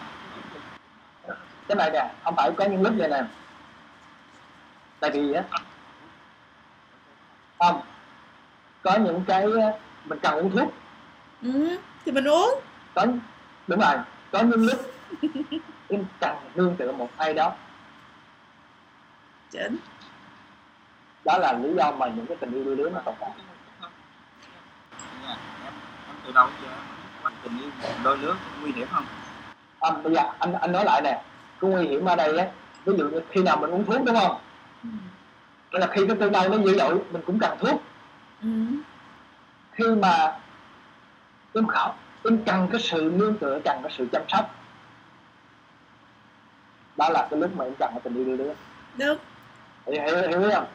cái này nè không phải có những lúc vậy nè. Tại vì á không có những cái mình cần uống thuốc. Ừ thì mình uống. Có đúng rồi có những lúc em cần nương tựa một ai đó. Chỉnh. Đó là lý do mà những cái tình yêu đôi lứa nó tồn tại. Từ đầu giờ tình yêu đôi lứa nguy hiểm không? À, bây giờ anh anh nói lại nè cái nguy hiểm ở đây á. Ví dụ như khi nào mình uống thuốc đúng không? Ừ. Nghĩa là khi cái cơn đau nó dữ dội mình cũng cần thuốc. Ừ. khi mà em khảo em cần cái sự nương tựa cần cái sự chăm sóc. Đó là cái lúc mà em cần cái tình yêu đôi lứa đúng. Hiểu hiểu, hiểu không?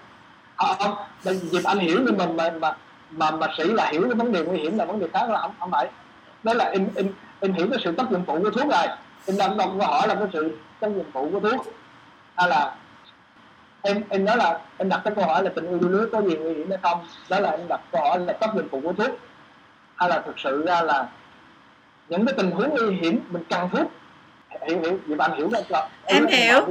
Không không. Dịp anh hiểu nhưng mà mà mà mà, mà sĩ là hiểu cái vấn đề nguy hiểm là vấn đề khác là không không phải. Đó là em em em hiểu cái sự tác dụng phụ của thuốc rồi. Em đang câu hỏi là cái sự tác dụng phụ của thuốc hay là em em nói là em đặt cái câu hỏi là tình yêu đôi lứa có gì nguy hiểm hay không? Đó là em đặt câu hỏi là tác dụng phụ của thuốc hay là thực sự ra là những cái tình huống nguy hiểm mình cần thuốc hiểu hiểu vậy anh hiểu không Em hiểu.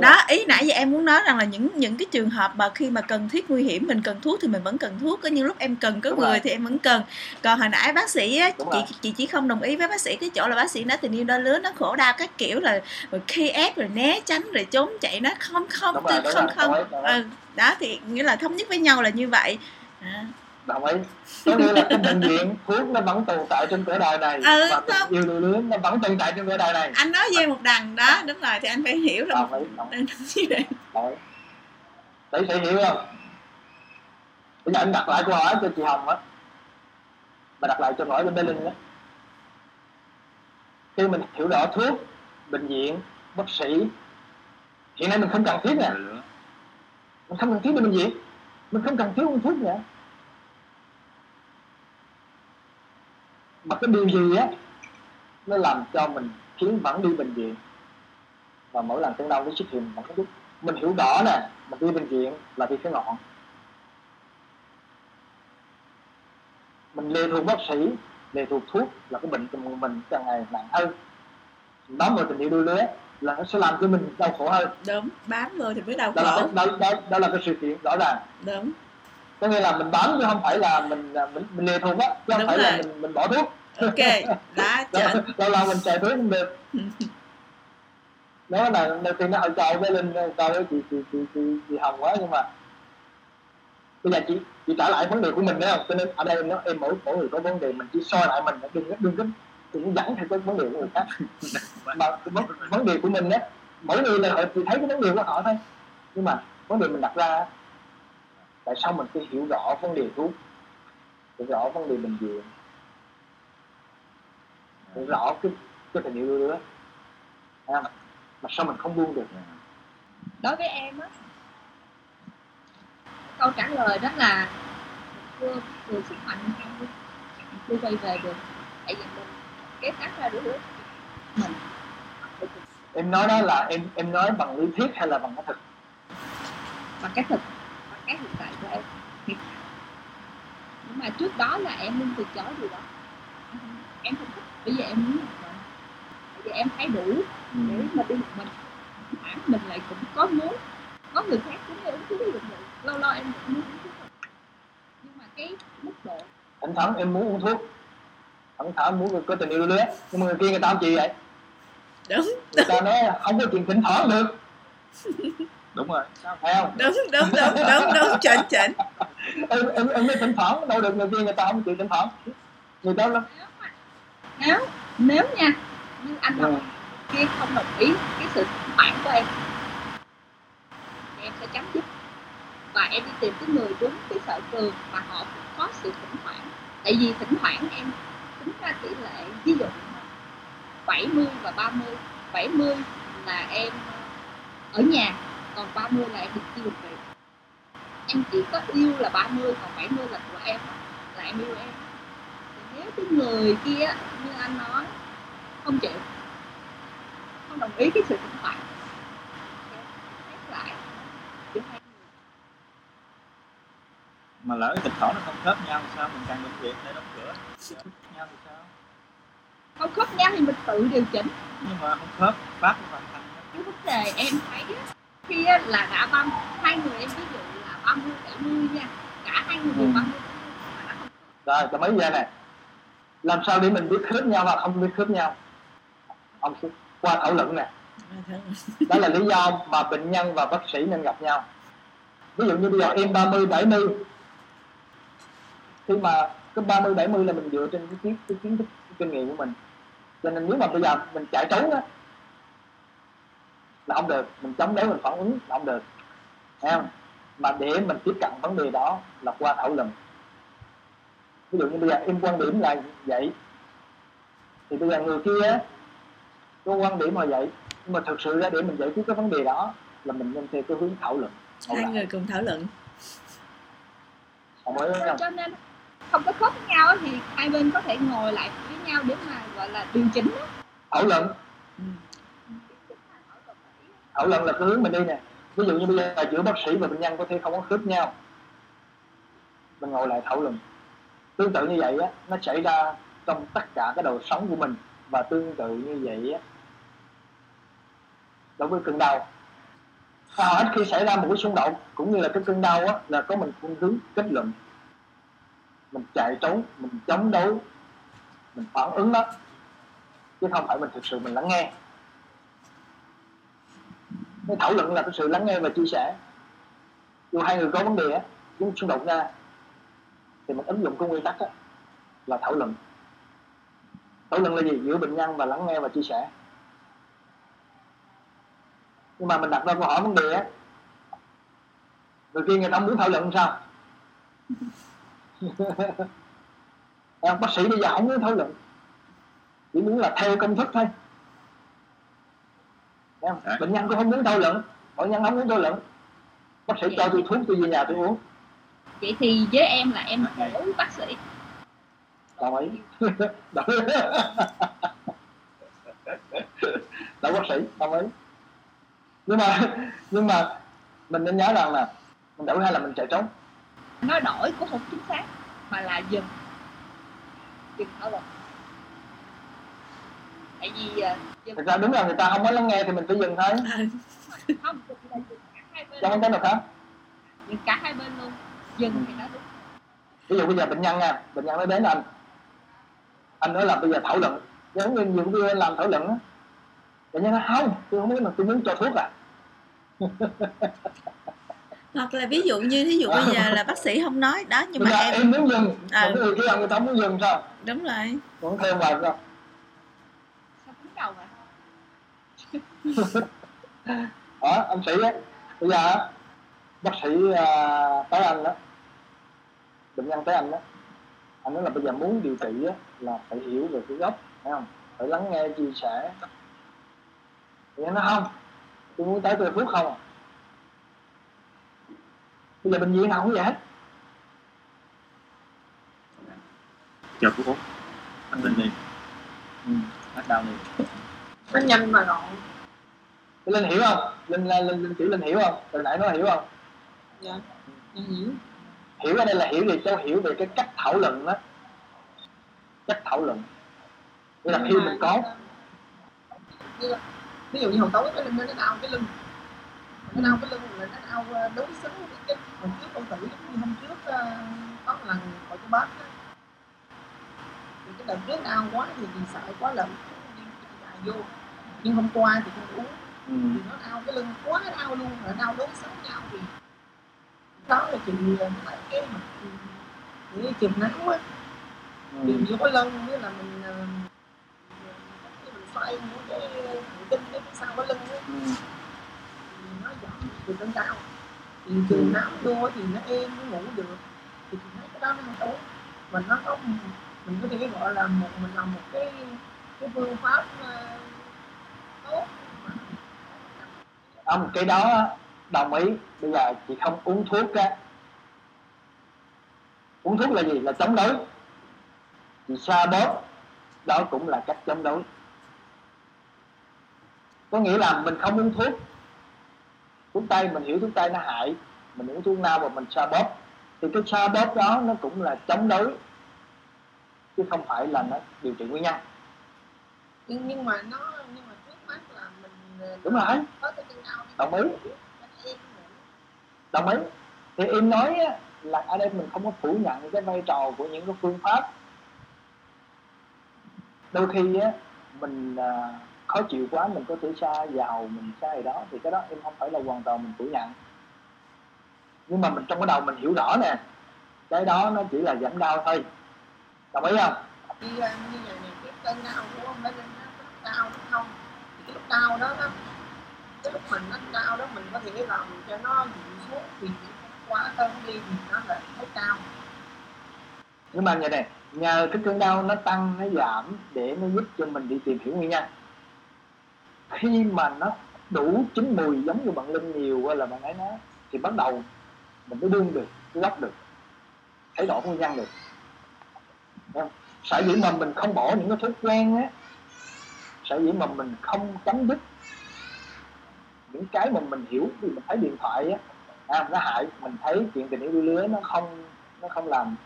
đó ý nãy giờ em muốn nói rằng là những những cái trường hợp mà khi mà cần thiết nguy hiểm mình cần thuốc thì mình vẫn cần thuốc có những lúc em cần có Đúng người rồi. thì em vẫn cần còn hồi nãy bác sĩ á, chị rồi. chị chỉ không đồng ý với bác sĩ cái chỗ là bác sĩ nói tình yêu đôi lứa nó khổ đau các kiểu là rồi khi ép rồi né tránh rồi trốn chạy nó không không Đúng rồi, không rồi, không đồng ý, đồng ý. ừ, đó thì nghĩa là thống nhất với nhau là như vậy à, đồng ý. Có nghĩa là cái bệnh viện thuốc nó vẫn tồn tại trên cõi đời này Ừ, và tình yêu đôi lứa nó vẫn tồn tại trên cõi đời này. Anh nói với em một đằng đó đúng rồi thì anh phải hiểu rồi. Đồng ý đồng ý. Để sẽ hiểu không? Bây giờ anh đặt lại câu hỏi cho chị hồng á. Mà đặt lại cho hỏi bên Bê Linh á. Khi mình hiểu rõ thuốc bệnh viện bác sĩ hiện nay mình không cần thiết nè. Đôi lứa mình không cần thiết bệnh viện mình không cần thiết uống thuốc nữa mà cái điều gì á nó làm cho mình khiến vẫn đi bệnh viện. Và mỗi lần cơn đau nó xuất hiện vẫn có chút mình hiểu rõ nè mình đi bệnh viện là vì cái ngọn mình lệ thuộc bác sĩ lệ thuộc thuốc là cái bệnh của mình càng ngày nặng hơn. Bám vào tình yêu đôi lứa là nó sẽ làm cho mình đau khổ hơn. Đúng bám vô thì mới đau đó là khổ. đó, đó, đó là cái sự kiện rõ ràng. Đúng có nghĩa là mình bám chứ không phải là mình mình, mình lệ thuộc á chứ không Đúng phải là rồi. mình mình bỏ thuốc. Ok lâu chuẩn lâu lâu mình chạy thuốc không được. Đó là đầu tiên nó hơi cầu với linh cầu với chị chị chị chị, chị hồng quá nhưng mà bây giờ chị chị trả lại vấn đề của mình đấy không? Cho nên ở đây nó em mỗi mỗi người có vấn đề mình chỉ soi lại mình đừng có đừng có đừng dẫn theo cái vấn đề của người khác. Mà vấn, vấn đề của mình á mỗi người là họ chỉ thấy cái vấn đề của họ thôi. Nhưng mà vấn đề mình đặt ra á, tại sao mình phải hiểu rõ vấn đề thuốc? Hiểu rõ vấn đề bệnh viện. Hiểu rõ cái cái tình yêu đôi đứa. Không? mà sao mình không buông được? Đối với em á câu trả lời đó là chưa vừa sức mạnh không chưa quay về được. Tại vì mình kế tác ra được hết mình. Em nói đó là em em nói bằng lý thuyết hay là bằng cái thực? Bằng cái thực cái hiện tại của em. Nhưng mà trước đó là em luôn từ chối điều đó. Em không- em không thích. Bây giờ em muốn một mình bây giờ em thấy đủ để mà đi một mình. Hẳn mình lại cũng có muốn. Có người khác cũng như uống thuốc vậy. Lâu lâu em cũng muốn uống thuốc. Thật. nhưng mà cái mức độ thỉnh thoảng em muốn uống thuốc. Thỉnh thoảng muốn có tình yêu đôi lứa. Nhưng mà người kia người ta không chịu vậy? Đúng. Người ta nói không có chuyện thỉnh thoảng được đúng rồi phải không? Đúng đúng đúng đúng đúng chuẩn chuẩn em em em nói thỉnh thoảng đâu được người kia người ta không chịu thỉnh thoảng người ta lắm. Nếu nếu nha như anh. Long kia không đồng ý cái sự thỉnh thoảng của em thì em sẽ chấm dứt. Và em đi tìm cái người đúng cái sở trường mà họ cũng có sự thỉnh thoảng. Tại vì thỉnh thoảng em tính ra tỷ lệ ví dụ 70 và 30 70 là em ở nhà còn 30 là em du lịch về em chỉ có yêu là 30 còn 70 là của em. Là em yêu em. Thì nếu cái người kia như anh nói không chịu không đồng ý cái sự thỉnh thoảng lại. Giữa hai người. Mà lỡ thỉnh thoảng nó không khớp nhau thì sao? Mình càng bệnh viện để đóng cửa. Nhau thì sao? Không khớp nhau thì mình tự điều chỉnh. Nhưng mà không khớp pháp nó hoàn thành cái vấn đề em thấy á, khi là đã ba hai người em ví dụ là 30 70 nha. Cả hai người đều Ừ. 30 70 mà nó không khớp rồi cho mấy giờ này làm sao để mình biết khớp nhau hoặc không biết khớp nhau? Ông sẽ qua thảo luận nè. Đó là lý do mà bệnh nhân và bác sĩ nên gặp nhau. Ví dụ như bây giờ em 30 70 khi mà cái 30 70 là mình dựa trên cái kiến cái kiến thức kinh nghiệm của mình. Cho nên nếu mà bây giờ mình chạy trốn á là không được mình chống đối mình phản ứng là không được thấy không? Mà để mình tiếp cận vấn đề đó là qua thảo luận. Ví dụ như bây giờ em quan điểm là vậy thì bây giờ người kia á, có quan điểm mà vậy nhưng mà thực sự ra để mình giải quyết cái vấn đề đó là mình nên theo cái hướng thảo luận. Hai luận người cùng thảo luận. Không? Cho nên không có khớp với nhau á thì hai bên có thể ngồi lại với nhau để mà gọi là điều chỉnh á. thảo luận. Ừ. Điều chỉnh là thảo luận là ý thảo luận là cái hướng mình đi nè. Ví dụ như bây giờ giữa bác sĩ và bệnh nhân có thể không có khớp nhau. Mình ngồi lại thảo luận. Tương tự như vậy á, nó xảy ra trong tất cả cái đời sống của mình và tương tự như vậy á. Đối với cơn đau. Và hết khi xảy ra một cái xung đột, cũng như là cái cơn đau á, là có mình phương hướng kết luận. Mình chạy trốn, mình chống đối, mình phản ứng đó. Chứ không phải mình thực sự mình lắng nghe cái thảo luận là cái sự lắng nghe và chia sẻ. Dù hai người có vấn đề á chúng xung đột ra thì mình ứng dụng cái nguyên tắc á là thảo luận. Thảo luận là gì? Giữa bệnh nhân và lắng nghe và chia sẻ. Nhưng mà mình đặt ra câu hỏi vấn đề á người kia người ta không muốn thảo luận sao? Em, bác sĩ bây giờ không muốn thảo luận chỉ muốn là theo công thức thôi. Đấy. bệnh nhân cũng không muốn thảo luận bệnh nhân không muốn thảo luận bác sĩ cho tôi thuốc tôi về nhà tôi uống. Vậy thì với em là em đổ bác sĩ. Đồng ý. Đậu bác sĩ đồng ý. Nhưng mà nhưng mà mình nên nhớ rằng là mình đổi hay là mình chạy trốn? Nói đổi cũng không chính xác mà là dừng. Dừng thảo luận tại vì dừng thực ra đúng là người ta không muốn lắng nghe thì mình phải dừng thôi. Không cho không có được hả dừng cả hai bên luôn. Dừng thì nó đúng. Ví dụ bây giờ bệnh nhân nha bệnh nhân nó đến anh. Anh nói là bây giờ thảo luận. Giống như nhiều người làm thảo luận á bệnh nhân nói không tôi không biết mà tôi muốn cho thuốc à. Hoặc là ví dụ như thí dụ bây giờ là bác sĩ không nói đó nhưng mà em em muốn dừng. Cái người kia người ta muốn dừng sao? Đúng rồi. Vẫn thêm vào sao cứng đầu mà đó anh sĩ á? Bây giờ bác sĩ à, uh, tới anh đó. Bệnh nhân tới anh đó. Anh nói là bây giờ muốn điều trị á, là phải hiểu về cái gốc phải không? Phải lắng nghe chia sẻ. Thì anh nói không tôi muốn tới tôi thuốc không à. Bây giờ bệnh viện nào cũng vậy hết. Cho thuốc uống anh bệnh đi. Ừ, anh đau đi nó nhanh mà gọn linh hiểu không? Linh linh linh, linh chữ linh hiểu không? Từ nãy nó hiểu không? Dạ dạ hiểu. Hiểu ở đây là hiểu gì cháu hiểu về cái cách thảo luận đó cách thảo luận. Nghĩa là khi mình có là, ví dụ như hồi tối cái lưng nó đau cái lưng nó đau cái lưng là nó đau ờ, đối xứng với cái hồi trước con tử như hôm trước ờ, có một lần hội cho bác thì cái đợt trước đau quá thì vì sợ quá lận đi vô nhưng hôm qua thì con uống. Ừ. thì nó đau cái lưng quá đau luôn là đau đối xứng nhau thì đó là chị lại cái ừ, để chùm nắng á Ừ. tìm vô cái lưng với là mình ờ, mình xoay cái thần kinh cái sau cái lưng á Ừ. thì nó giảm từ cơn đau. Thì trường nắng vô thì nó êm nó ngủ được. Thì chị thấy cái đó nó không tốt. Mình nó có mình có thể gọi là một mình làm một cái cái phương pháp ờ, mà không cái đó, đồng ý. Bây giờ chị không uống thuốc á. Uống thuốc là gì? Là chống đối. Chị xa bóp, đó cũng là cách chống đối. Có nghĩa là mình không uống thuốc. Thuốc tây, mình hiểu thuốc tây nó hại. Mình uống thuốc nào và mình xa bóp. Thì cái xa bóp đó nó cũng là chống đối, chứ không phải là nó điều trị nguyên nhân. Nhưng nhưng mà nó nhưng mà trước mắt là mình ờ, đúng rồi. Đồng ý. Đồng ý. Thì em nói là ở đây mình không có phủ nhận cái vai trò của những cái phương pháp. Đôi khi á, mình à, khó chịu quá, mình có thể xa giàu mình xa gì đó, thì cái đó em không phải là hoàn toàn mình phủ nhận. Nhưng mà mình trong cái đầu mình hiểu rõ nè, cái đó nó chỉ là giảm đau thôi. Đồng ý không? Đi như vậy này, cái cơn đau của ông lên nó đau đúng không? Đau đó nó cái lúc mình nó đau đó, mình có thể làm cho nó dịu xuống thì quá cơn đi thì nó lại hết đau. Nhưng mà vậy này, nhờ cái cơn đau nó tăng, nó giảm để nó giúp cho mình đi tìm hiểu nguyên nhân. Khi mà nó đủ chín mùi giống như bạn linh nhiều hay là bạn ấy nói, thì bắt đầu mình mới đương được cái gốc được, thấy rõ nguyên nhân được. Không? sở dĩ mà mình không bỏ những cái thói quen á sở dĩ mà mình không chấm dứt những cái mà mình hiểu vì mình thấy điện thoại á à, nó hại mình thấy chuyện tình yêu đuôi lứa nó không nó không làm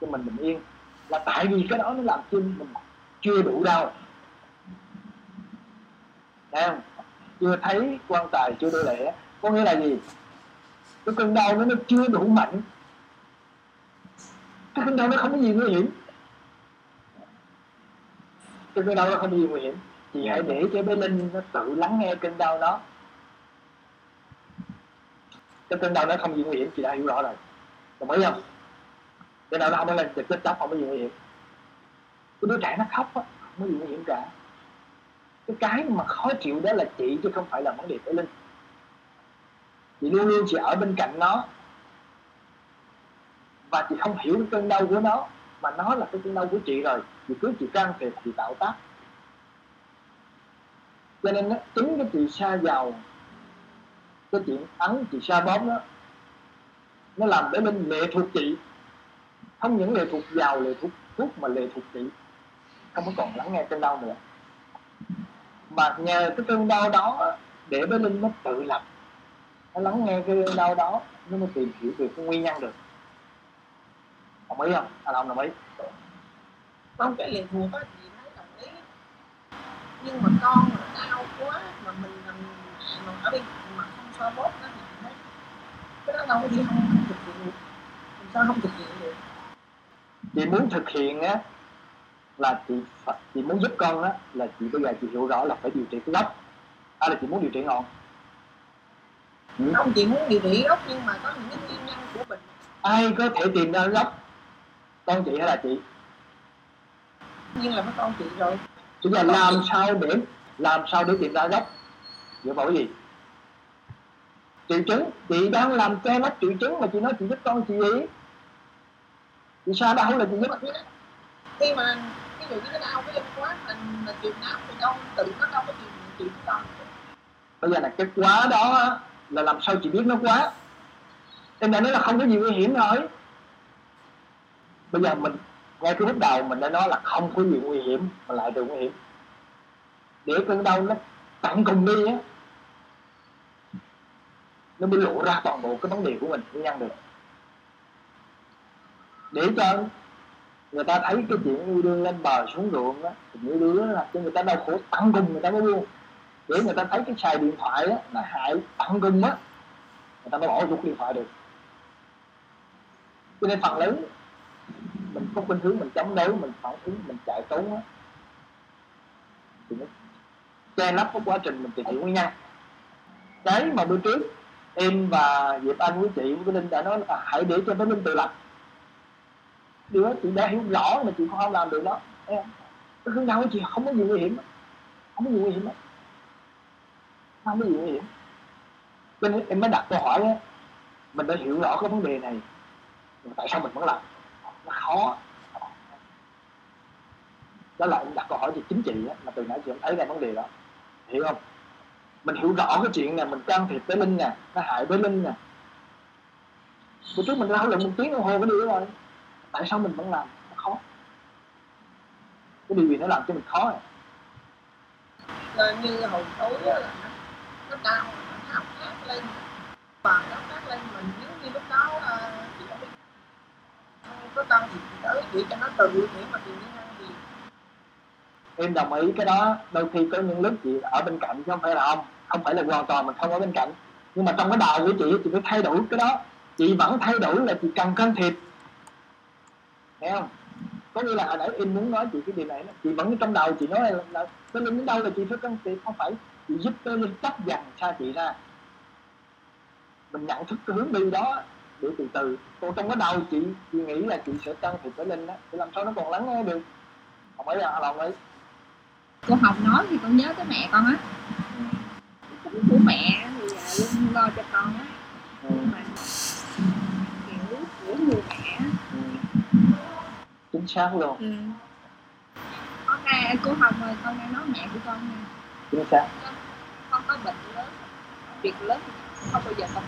cho mình bình yên. Là tại vì cái đó nó làm cho mình chưa đủ đau. Em không? chưa thấy quan tài chưa đôi lệ có nghĩa là gì? Cái cơn đau nó nó chưa đủ mạnh. Cái cơn đau nó không có gì nguy hiểm. Cái cơn đau nó không có gì nguy hiểm chị hãy để cho bé linh nó tự lắng nghe cơn đau đó. Cái cơn đau nó không gì nguy hiểm chị đã hiểu rõ rồi. Đồng ý không? Cơn đau nó không có lên chết chóc không có gì nguy hiểm cái đứa trẻ nó khóc á không có gì nguy hiểm cả. Cái cái mà khó chịu đó là chị chứ không phải là vấn đề của linh. Chị luôn luôn chị ở bên cạnh nó. Và chị không hiểu cái cơn đau của nó mà nó là cái cơn đau của chị rồi. Chị cứ chị can thiệp chị tạo tác cho nên nó chính cái chuyện xa vào cái chuyện ấn chị xa bóp đó, nó làm để linh lệ thuộc chị không những lệ thuộc vào lệ thuộc thuốc mà lệ thuộc chị không có còn lắng nghe cơn đau nữa. Mà nhờ cái cơn đau đó để bé linh nó tự lập. Nó lắng nghe cái cơn đau đó, nó mới tìm hiểu được cái nguyên nhân được. Đồng ý không? Anh không đồng ý. Không cái lệ thuộc á chị thấy đồng ý nhưng mà con mà đau quá mà mình làm mẹ mà ở bên mà không so bóp nó thì thấy cái đó đâu có gì không, không thực hiện được. Làm sao không thực hiện được? Chị muốn thực hiện á là chị chị muốn giúp con á là chị bây giờ chị hiểu rõ là phải điều trị cái gốc. Hay là chị muốn điều trị ngọn? Ừ. không chị muốn điều trị gốc nhưng mà có những cái nguyên nhân của bệnh. Ai có thể tìm ra gốc? Con chị hay là chị? Nhưng là mấy con chị rồi chỉ là làm sao để làm sao để tìm ra gốc? Dựa vào cái gì? Triệu chứng. Chị đang làm che lấp triệu chứng mà chị nói chị giúp con chị gì? Chị sao đau là chị giúp. Khi mà ví dụ như cái đau cái quá mình là chịu não thì đâu tự nó đâu có chịu chịu con bây giờ là cái quá đó là làm sao chị biết nó quá? Em đã nói là không có gì nguy hiểm rồi. Bây giờ mình ngay từ lúc đầu mình đã nói là không có gì nguy hiểm, mà lại được nguy hiểm. Để cơn đau nó tận cùng đi á, nó mới lộ ra toàn bộ cái vấn đề của mình nguyên nhân được. Để cho người ta thấy cái chuyện yêu đương lên bờ xuống ruộng á, thì những đứa là cho người ta đau khổ tận cùng người ta mới buông. Để người ta thấy cái xài điện thoại á, là hại tận cùng á, người ta mới bỏ rút điện thoại được. Cho nên phần lớn mình không khuynh hướng mình chống đối, mình phản ứng, mình chạy trốn á. Thì nó che lấp cái quá trình mình tìm hiểu nguyên nhân cái mà bữa trước, em và Diệp Anh với chị với Linh đã nói là hãy để cho bé Linh tự lập. Điều đó chị đã hiểu rõ mà chị không làm được đó. Em không? cái hướng đau của chị không có gì nguy hiểm không có gì nguy hiểm đó. không có gì nguy hiểm. Cho nên em mới đặt câu hỏi á, mình đã hiểu rõ cái vấn đề này, tại sao mình vẫn làm? Nó khó. Đó là ông đặt câu hỏi về chính trị á mà từ nãy chị không thấy ra vấn đề đó. Hiểu không? Mình hiểu rõ cái chuyện này mình can thiệp với linh nè nó hại với linh nè. Bữa trước mình đã thảo luận một tiếng đồng hồ cái điều đó rồi. Tại sao mình vẫn làm? Nó khó. Cái điều gì nó làm cho mình khó à? là như hồi tối là nó, nó đau nó học hát lên. Và nó hát lên mình nếu như lúc đó uh, có thì tới chỉ cho nó từ để mà tìm nhân gì em đồng ý cái đó. Đôi khi có những lúc chị ở bên cạnh chứ không phải là ông, không phải là hoàn toàn mình không ở bên cạnh. Nhưng mà trong cái đầu của chị chị phải thay đổi cái đó. Chị vẫn thay đổi là chị cần can thiệp. Thấy không? Có nghĩa là hồi nãy em muốn nói chị cái điều này đó. chị vẫn trong đầu chị nói là, là nó đến đâu là chị phải can thiệp không phải chị giúp tôi linh chấp dần xa chị ra. Mình nhận thức cái hướng đi đó để từ từ. Còn trong cái đầu chị chị nghĩ là chị sẽ can thiệp với linh đó thì làm sao nó còn lắng nghe được? Không phải là lòng ấy cô hồng nói thì con nhớ tới mẹ con á. Tính của mẹ thì là luôn lo cho con á. Ừ. mà kiểu của người mẹ Ừ. chính xác luôn. Ừ. con nghe cô hồng ơi con nghe nói mẹ của con nha. Chính xác. Con có bệnh lớn việc lớn không bao giờ con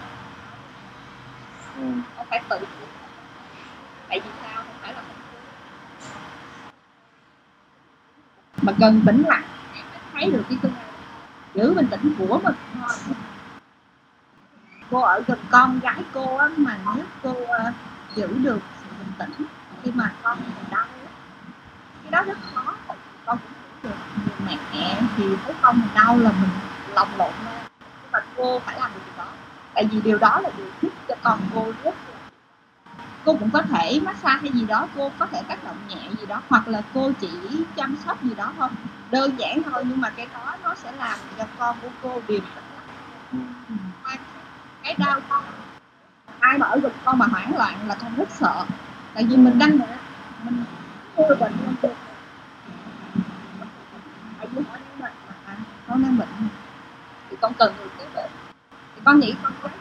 ừ. phải tự tại vì sao? Không phải là con mà cần tĩnh lặng. Để thấy được cái tương lai. Giữ bình tĩnh của mình thôi. Cô ở gần con gái cô á, mà nếu cô ờ, giữ được sự bình tĩnh khi mà con mình đau cái đó rất khó. Con cũng được người mẹ thì thấy con mình đau là mình lòng lộn lên. Nhưng mà cô phải làm được điều đó. Tại vì điều đó là điều giúp cho con cô rất cô cũng có thể massage hay gì đó, cô có thể tác động nhẹ gì đó, hoặc là cô chỉ chăm sóc gì đó thôi. Đơn giản thôi, nhưng mà cái đó nó sẽ làm cho con của cô điều cái đau con, ai mà ở gần con mà hoảng loạn là con rất sợ. Tại vì mình đang mình chưa bệnh không được con đang bệnh thì con cần người kế bệnh. Thì con nghĩ con gái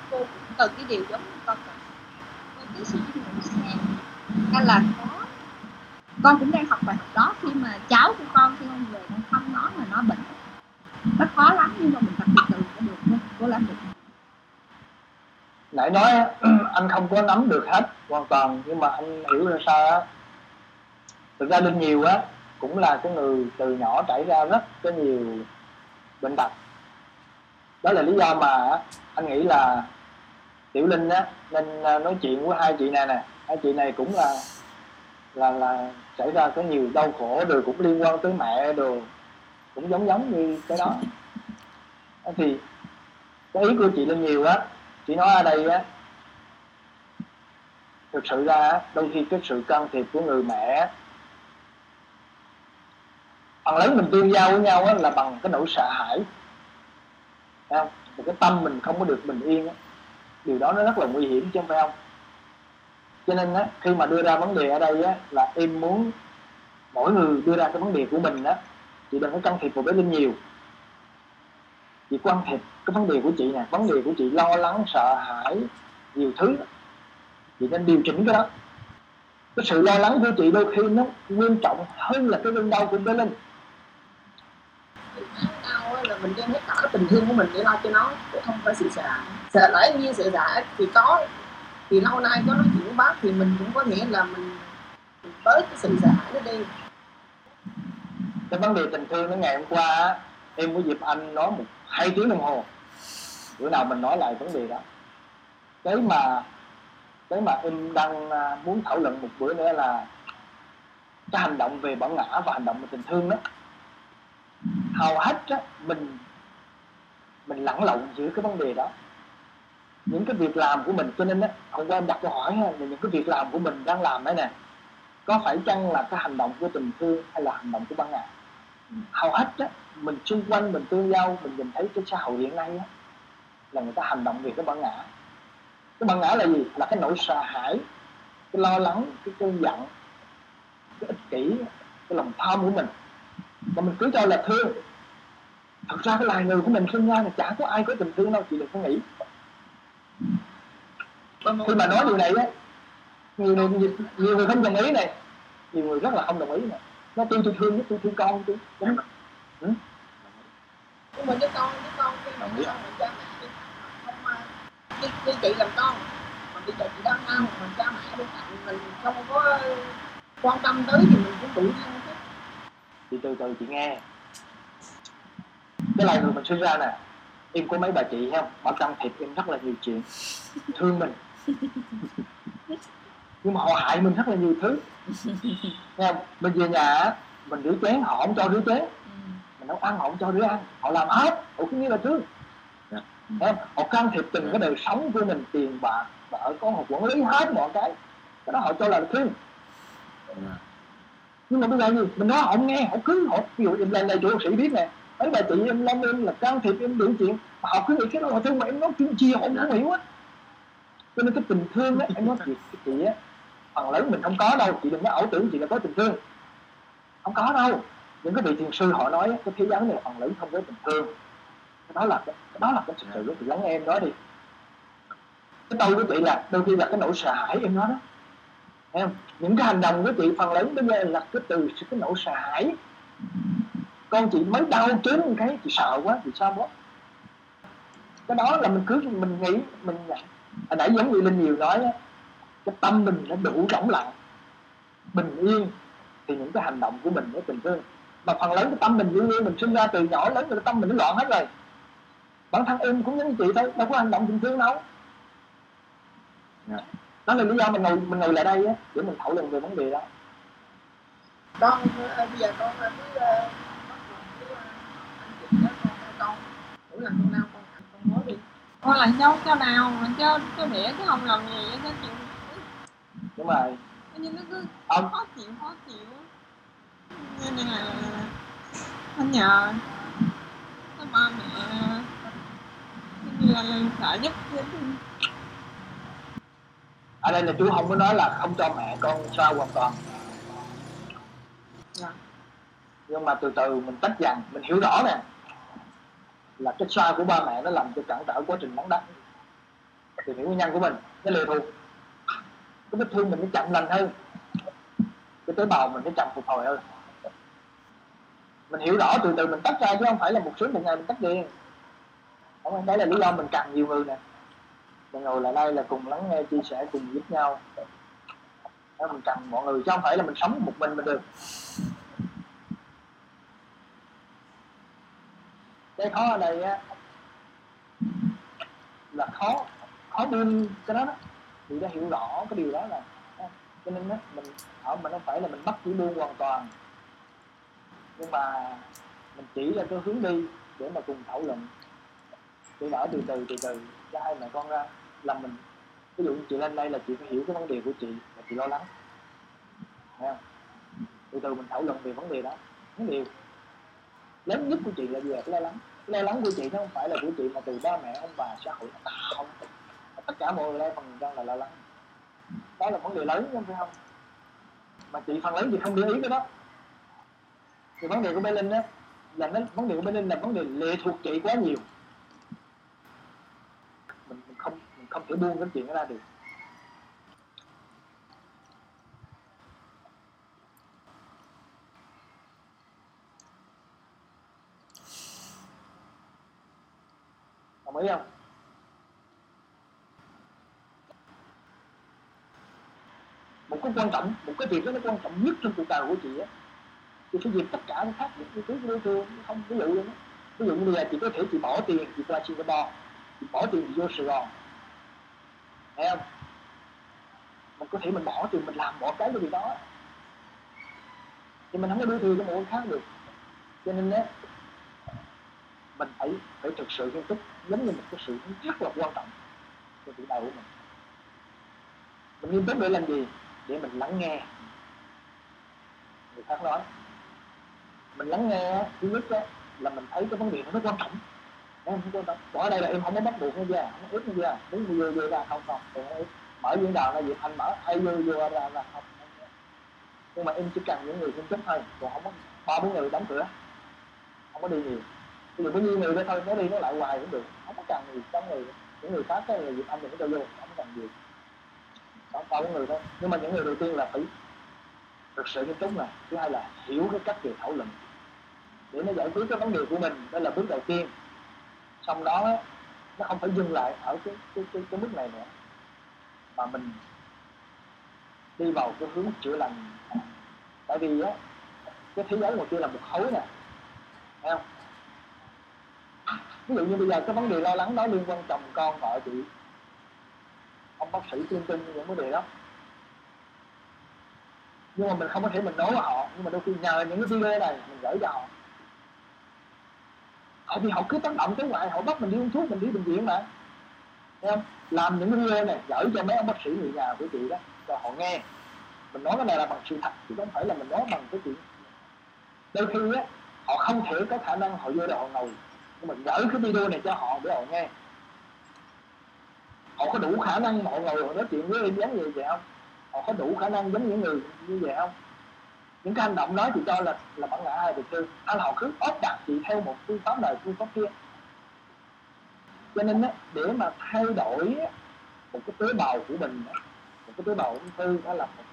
cần cái điều giống như con cần con cái suy nghĩ sàng nên là có. Con cũng đang học bài học đó khi mà cháu của con, khi con về con không nói mà nó bệnh. Nó khó lắm, nhưng mà mình tập từ từ được thôi cố làm được. Nãy nói anh không có nắm được hết hoàn toàn, nhưng mà anh hiểu ra sao á. Thực ra linh nhiều á, cũng là cái người từ nhỏ trải ra rất có nhiều bệnh tật. Đó là lý do mà anh nghĩ là tiểu linh á nên à, nói chuyện với hai chị này nè hai chị này cũng là là là xảy ra có nhiều đau khổ rồi cũng liên quan tới mẹ đồ cũng giống giống như cái đó thì cái ý của chị linh nhiều á chị nói ở đây á thực sự ra đôi khi cái sự can thiệp của người mẹ phần lớn mình tương giao với nhau á, là bằng cái nỗi sợ hãi Thấy không? một cái tâm mình không có được bình yên á điều đó nó rất là nguy hiểm chứ không phải không? Cho nên á, khi mà đưa ra vấn đề ở đây á, là em muốn mỗi người đưa ra cái vấn đề của mình á chị đừng có can thiệp vào bé linh nhiều. Chị quan thiệp cái vấn đề của chị nè vấn đề của chị lo lắng sợ hãi nhiều thứ. Chị nên điều chỉnh cái đó. Cái sự lo lắng của chị đôi khi nó nghiêm trọng hơn là cái cơn đau của bé linh. Đau á là mình đem hết cả cái tình thương của mình để lo cho nó chứ không phải sự sợ hãi sợ lãi nhiên sợ giả thì có. Thì lâu nay có nói chuyện với bác thì mình cũng có nghĩa là mình, mình bớt cái sự sợ hãi nó đi. Cái vấn đề tình thương nó ngày hôm qua em có dịp anh nói một hai tiếng đồng hồ. Bữa nào mình nói lại vấn đề đó. Cái mà cái mà em đang à, muốn thảo luận một bữa nữa là cái hành động về bản ngã và hành động về tình thương đó. Hầu hết á, mình mình lẫn lộn giữa cái vấn đề đó những cái việc làm của mình. Cho nên á hôm qua em đặt câu hỏi là những cái việc làm của mình đang làm đấy nè, có phải chăng là cái hành động của tình thương hay là hành động của bản ngã hầu hết á, mình xung quanh, mình tương giao, mình nhìn thấy cái xã hội hiện nay á, là người ta hành động về cái bản ngã cái bản ngã là gì? Là cái nỗi sợ hãi, cái lo lắng, cái cơn giận, cái ích kỷ, cái lòng tham của mình. Mà mình cứ cho là thương. Thật ra cái loài người của mình sinh ra là chả có ai có tình thương đâu, chị đừng có nghĩ khi mà nói điều này á nhiều người nhiều, người không đồng ý này. Nhiều người rất là không đồng ý này. Nó tôi tôi thương nhất tôi thương con tôi đúng. Không? nhưng mà đứa con đứa con cái Đồng ý. con mình cha mẹ đi không mà như, như chị làm con. Mà bây giờ chị đang đau mà cha mẹ bên cạnh mình không có quan tâm tới thì mình cũng đủ thân chứ. Thì từ từ chị nghe. Cái loài người mình sinh ra nè em có mấy bà chị không bà can thiệp em rất là nhiều chuyện. Thương mình nhưng mà họ hại mình rất là nhiều thứ. Nghe không mình về nhà mình rửa chén họ không cho rửa chén. Mình nấu ăn họ không cho đứa ăn. Họ làm hết ủa cái nghĩa là thương Dạ. em họ can thiệp từng cái đời sống của mình tiền bạc vợ con họ quản lý hết mọi cái. Cái đó họ cho là thương nhưng mà bây giờ gì? Mình nói họ không nghe họ cứ họ ví dụ em lên đây chỗ sĩ biết nè. Mấy bà chị em long em là can thiệp em đủ chuyện. Mà họ cứ nghĩ cái đó là thương mà em nói chuyện chia họ không hiểu á cho nên cái tình thương á em nói chị chị á phần lớn mình không có đâu chị đừng có ảo tưởng chị là có tình thương. Không có đâu. Những cái vị thiền sư họ nói cái thế giới này phần lớn không có tình thương. Cái đó là cái, đó là cái sự sự của chị lắng em nói đi. Cái tôi của chị là đôi khi là cái nỗi sợ hãi em nói đó. Thấy không? những cái hành động của chị phần lớn bây giờ là cái từ cái nỗi sợ hãi. Con chị mới đau trớn một cái chị sợ quá chị sao quá cái đó là mình cứ mình nghĩ mình nhận hồi nãy giống như linh nhiều nói á, cái tâm mình nó đủ rỗng lặng, bình yên, thì những cái hành động của mình nó bình thường. Mà phần lớn cái tâm mình dĩ nhiên mình sinh ra từ nhỏ lớn, rồi tâm mình nó loạn hết rồi. Bản thân em cũng giống như chị thôi, đâu có hành động bình thường đâu. Đó là lý do mình ngồi mình ngồi lại đây á, để mình thảo luận về vấn đề đó. Con ờ, bây giờ con ờ, cứ ờ, bắt đầu anh chị đó, con con. Mỗi lần con đau con con nói đi con là cháu cháu nào mà cháu cháu đẻ chứ không làm gì cháu chịu. Nhưng mà nhưng nó cứ ông. khó chịu khó chịu. Nên là con nhờ. Cái ba mẹ. Là, là sợ giúp ở đây là chú không có nói là không cho mẹ con sao hoàn toàn. Dạ. nhưng mà từ từ mình tách dần mình hiểu rõ nè là cái sai của ba mẹ nó làm cho cản trở quá trình nắng đắng. Tìm hiểu nguyên nhân của mình nó lừa thuộc cái vết thương mình nó chậm lành hơn. Cái tế bào mình nó chậm phục hồi hơn. Mình hiểu rõ từ từ mình tách ra chứ không phải là một sớm một ngày mình tách liền. Không đấy là lý do mình cần nhiều người nè. Mình ngồi lại đây là cùng lắng nghe chia sẻ cùng giúp nhau. Đó, mình cần mọi người chứ không phải là mình sống một mình mình được. Cái khó ở đây á, là khó khó buông cái đó đó. Thì đã hiểu rõ cái điều đó là à, cho nên á, mình ở mình không phải là mình bắt chỉ buông hoàn toàn. Nhưng mà mình chỉ ra cái hướng đi để mà cùng thảo luận. Để đỡ từ từ từ từ cho hai mẹ con ra. Làm mình, ví dụ chị lên đây là chị phải hiểu cái vấn đề của chị và chị lo lắng. Thấy không? từ từ mình thảo luận về vấn đề đó. Vấn đề lớn nhất của chị là gì là cái lo lắng. Lo lắng của chị nó không phải là của chị mà từ ba mẹ ông bà xã hội. Nó không tất cả mọi người phần trăm là lo lắng. Đó là vấn đề lớn không phải không? Mà chị phần lớn chị không để ý cái đó. Thì vấn đề của bé linh đó là nó vấn đề của bé linh là vấn đề lệ thuộc chị quá nhiều. Mình, mình không mình không thể buông cái chuyện đó ra được. Đồng ý không một cái quan trọng, một cái việc đó nó quan trọng nhất trong cuộc đời của chị á, thì cái việc tất cả những khác những thứ đối thương không ví dụ luôn ví dụ như bây giờ chị có thể chị bỏ tiền, chị qua Singapore, chị bỏ tiền chị vô Sài Gòn, thấy không? Mình có thể mình bỏ tiền mình làm bỏ cái cái gì đó. Thì mình không có đưa tiền cho một người khác được. Cho nên á mình phải phải thực sự nghiêm túc giống như một cái sự rất là quan trọng cho cuộc đời của mình. Mình nghiêm túc để làm gì? Để mình lắng nghe. Người khác nói mình lắng nghe thứ nhất đó, là mình thấy cái vấn đề nó quan trọng. Em không quan trọng. Ở đây là em không có bắt buộc nó ra không có nó ra. Muốn như vô vô ra không không thì em mở diễn đàn là gì anh mở hay vô vô ra là không. Nhưng mà em chỉ cần những người nghiêm túc thôi còn không có ba bốn người đóng cửa không có đi nhiều ví dụ có như người đó thôi nó đi nó lại hoài cũng được. Không có cần gì trong người những người khác cái người việt anh thì nó cho vô không cần gì. Không ba người đó nhưng mà những người đầu tiên là phải thực sự nghiêm túc là. Thứ hai là hiểu cái cách về thảo luận. Để nó giải quyết cái vấn đề của mình đó là bước đầu tiên. Xong đó nó không phải dừng lại ở cái cái cái, cái mức này nữa. Mà mình đi vào cái hướng chữa lành. Tại vì á cái thế giới ngoài kia là một khối nè. Thấy không? Ví dụ như bây giờ cái vấn đề lo lắng đó liên quan chồng con vợ chị. Ông bác sĩ tuyên tin những vấn đề đó. Nhưng mà mình không có thể mình nói với họ, nhưng mà đôi khi nhờ những cái video này mình gửi cho họ. Họ thì họ cứ tác động tới ngoại họ bắt mình đi uống thuốc, mình đi bệnh viện mà. Thấy không? Làm những cái video này, gửi cho mấy ông bác sĩ người nhà của chị đó, cho họ nghe. Mình nói cái này là bằng sự thật, chứ không phải là mình nói bằng cái chuyện. Đôi khi á, họ không thể có khả năng họ vô đây họ ngồi mình gửi cái video này cho họ để họ nghe. Họ có đủ khả năng mọi người họ nói chuyện với em giống như vậy không? Họ có đủ khả năng giống những người như vậy không? Những cái hành động đó thì cho là là bản ngã ai được tư anh họ cứ áp đặt chị theo một phương pháp này phương pháp kia? Cho nên á, để mà thay đổi một cái tế bào của mình một cái tế bào ung thư đó là một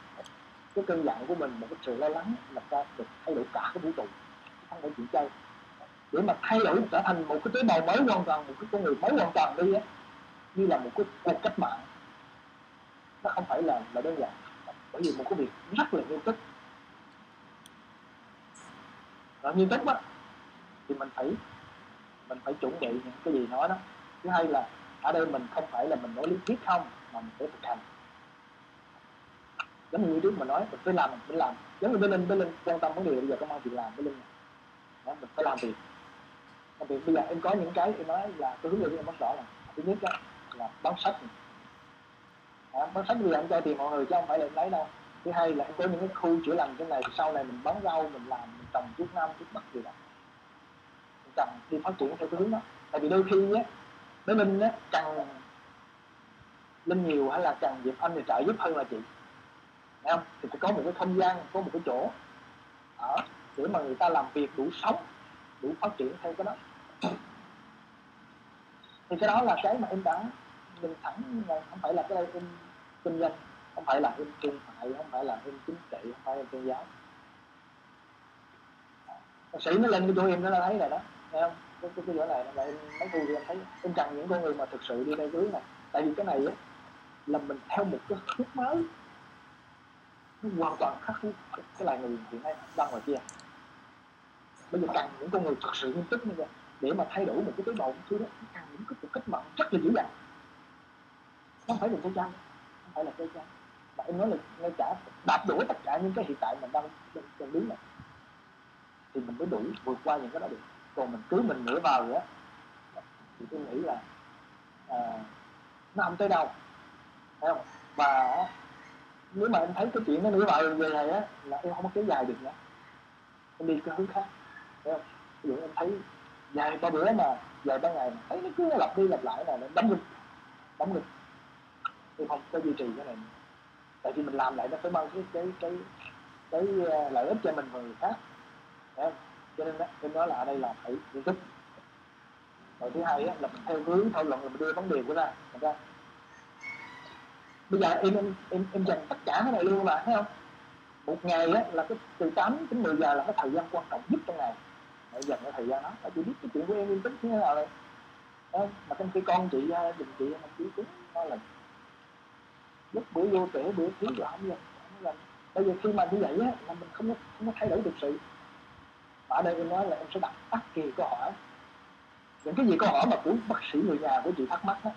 cái cơn giận của mình một cái sự lo lắng là ta được thay đổi cả cái vũ trụ. Không phải chuyện chơi để mà thay đổi trở thành một cái tế bào mới hoàn toàn một cái con người mới hoàn toàn đi á như là một cái cuộc cách mạng. Nó không phải là là đơn giản. Bởi vì một cái việc rất là nghiêm túc. Là nghiêm túc á thì mình phải mình phải chuẩn bị những cái gì nói đó. Thứ hai là ở đây mình không phải là mình nói lý thuyết không mà mình phải thực hành. Giống như trước mà nói mình phải làm mình phải làm. Giống như bên linh bên linh quan tâm vấn đề bây giờ công an việc làm bên linh đó, mình phải làm việc bây giờ em có những cái em nói là cái hướng dẫn em bắt rõ là thứ nhất đó, là bán sách này. Bán sách bây giờ em cho tiền mọi người chứ không phải là em lấy đâu. Thứ hai là em có những cái khu chữa lành trên này sau này mình bán rau mình làm mình trồng chút nam chút bắc gì đó. Mình trồng đi phát triển theo cái hướng đó. Tại vì đôi khi á bé linh á cần linh nhiều hay là cần dịp anh thì trợ giúp hơn là chị. Thấy không? Thì phải có một cái không gian có một cái chỗ ở để mà người ta làm việc đủ sống đủ phát triển theo cái đó. Thì cái đó là cái mà em đã mình thẳng không phải là cái đây em kinh doanh không phải là em thương mại không phải là em chính trị không phải là tôn giáo. Bác sĩ nó lên cái chỗ em nó thấy rồi đó thấy không? Cái cái, cái chỗ này là em mấy thu thì em thấy em cần những con người mà thực sự đi theo hướng này. Tại vì cái này á là mình theo một cái hướng mới. Nó hoàn toàn khác với cái, cái loài người hiện nay đang ngoài kia bây giờ cần những con người thực sự nghiêm túc như vậy để mà thay đổi một cái tế bào ung thư đó cần những cái cuộc cách mạng rất là dữ dằn. Không phải là chơi chơi không phải là chơi chơi mà em nói là ngay cả đạp đuổi tất cả những cái hiện tại mình đang đang, đứng này thì mình mới đủ vượt qua những cái đó được. Còn mình cứ mình nửa vào nữa thì tôi nghĩ là à, nó không tới đâu thấy không? Và nếu mà em thấy cái chuyện nó nửa vào về này á là em không có kéo dài được nữa. Em đi cái hướng khác thấy không? Ví dụ em thấy dài ba bữa mà dài ba ngày mà thấy nó cứ lặp đi lặp lại là nó đấm ngực đấm ngực tôi không có duy trì cái này tại vì mình làm lại nó phải mang cái cái cái cái ờ, lợi ích cho mình và người khác. Đấy, không? cho nên đó em nói là ở đây là phải nghiêm túc rồi thứ hai á, là mình theo hướng thảo luận là mình đưa vấn đề của ra mình ra. Bây giờ em em em, em dành tất cả cái này luôn mà thấy không? Một ngày á, là cái từ 8 đến 10 giờ là cái thời gian quan trọng nhất trong ngày để dành cái thời gian đó. Và chị biết cái chuyện của em nghiêm túc như thế nào rồi. Thấy mà trong khi con chị à, gia chị mà chị cũng nói là lúc bữa vô trễ bữa thiếu là không dành không dành. Bây giờ khi mà như vậy á, là mình không có không có thay đổi được sự. Và ở đây em nói là em sẽ đặt bất kỳ câu hỏi. Những cái gì câu hỏi mà của bác sĩ người nhà của chị thắc mắc á,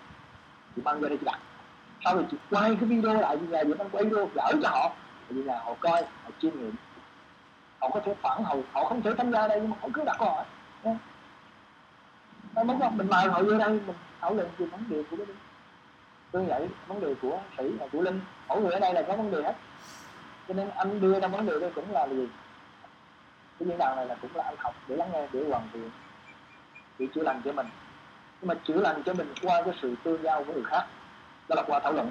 chị mang ra đây chị đặt. Sau rồi chị quay cái video lại về nhà chị đang quay video gửi cho họ. Vì nhà họ coi, họ chiêm nghiệm họ có thể phản hồi, họ không thể tham gia đây, nhưng mà họ cứ đặt câu hỏi. Nha. Nói đúng không? mình mời họ vô đây, mình thảo luận về vấn đề của cái tôi vậy vấn đề của sĩ và của linh, mỗi người ở đây là có vấn đề hết. Cho nên anh đưa ra vấn đề đây cũng là gì? Cái diễn đàn này là cũng là anh học để lắng nghe, để hoàn thiện, để chữa lành cho mình. Nhưng mà chữa lành cho mình qua cái sự tương giao với người khác, đó là qua thảo luận.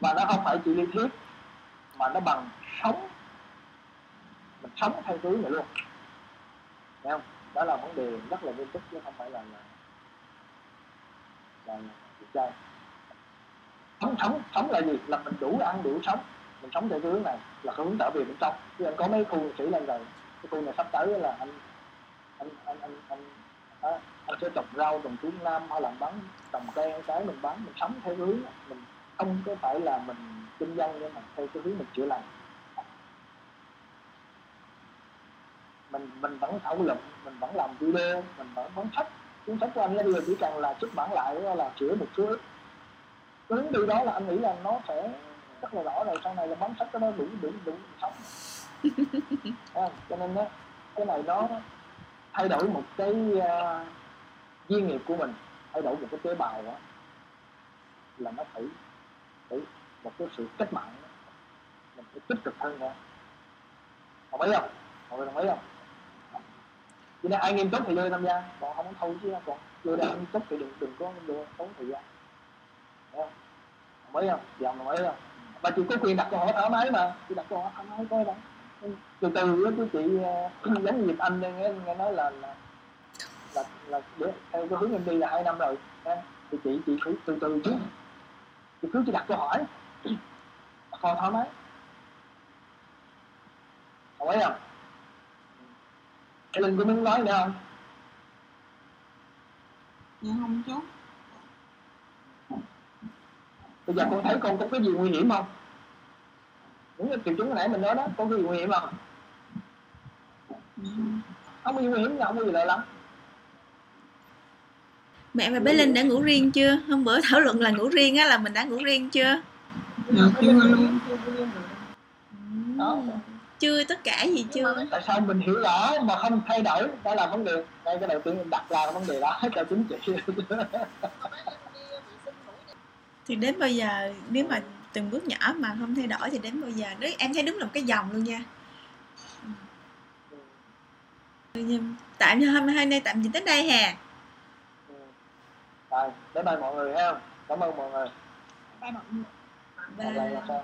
Và nó không phải chỉ lý thuyết, mà nó bằng sống mình sống theo hướng này luôn. Thấy không? Đó là vấn đề rất là nghiêm túc chứ không phải là là là, là việc chơi. Sống sống sống là gì? Là mình đủ ăn đủ sống. Mình sống theo cái hướng này là cái hướng trở về bên trong. Chứ anh có mấy khu sĩ lên rồi cái khu này sắp tới là anh anh anh anh anh, à, anh sẽ trồng rau trồng chuối nam hoa làm bán trồng cây ăn trái mình bán mình sống theo hướng mình không có phải là mình kinh doanh nhưng mà theo cái hướng mình chữa lành. Mình mình vẫn thảo luận mình vẫn làm video mình vẫn vẫn sách cuốn sách của anh bây giờ chỉ cần là xuất bản lại là chữa một số cái hướng đi đó là anh nghĩ là nó sẽ rất là rõ rồi. Sau này là bán sách đó nó đủ đủ đủ sống. À, cho nên đó, cái này nó thay đổi một cái uh, duyên nghiệp của mình. Thay đổi một cái tế bào đó là nó phải phải một cái sự cách mạng. Đó. mình phải tích cực hơn nữa. Đồng ý không? Mọi người đồng ý không cho nên anh nghiêm túc thì vô tham gia còn không muốn chứ còn vô đang nghiêm túc thì đừng đừng có đừng tốn thời gian Đúng không? Mới không? Dạ đồng ý không? Và chị có quyền đặt câu hỏi thoải mái mà. Chị đặt câu hỏi thoải mái coi đâu từ từ đó chú chị ờ, giống như anh nghe nghe nói là là là, là để, theo cái hướng em đi là hai năm rồi. Thì chị chị cứ từ từ chứ. Chị cứ chị đặt câu hỏi. Đặt câu hỏi thoải mái. Đồng không? Cái linh có muốn nói nữa không dạ không chú bây giờ con thấy con có cái gì nguy hiểm không? Những triệu chứng hồi nãy mình nói đó có cái gì nguy hiểm không? Dạ. Không không có gì nguy hiểm không có gì lợi lắm. Mẹ và bé linh đã ngủ riêng chưa? Hôm bữa thảo luận là ngủ riêng á là mình đã ngủ riêng chưa? Dạ chưa. Luôn đó chưa tất cả gì chưa? tại sao mình hiểu rõ mà không thay đổi? Đó là vấn đề. Đây cái đầu tiên mình đặt ra là vấn đề đó. Cho chính chị thì đến bây giờ nếu mà từng bước nhỏ mà không thay đổi thì đến bây giờ? Đấy em thấy đúng là một cái dòng luôn nha. Nhưng tạm hôm hôm nay tạm dừng tới đây hà rồi bye bye mọi người ha. Cảm ơn mọi người. Ba mọi người. Bye. Bye bye.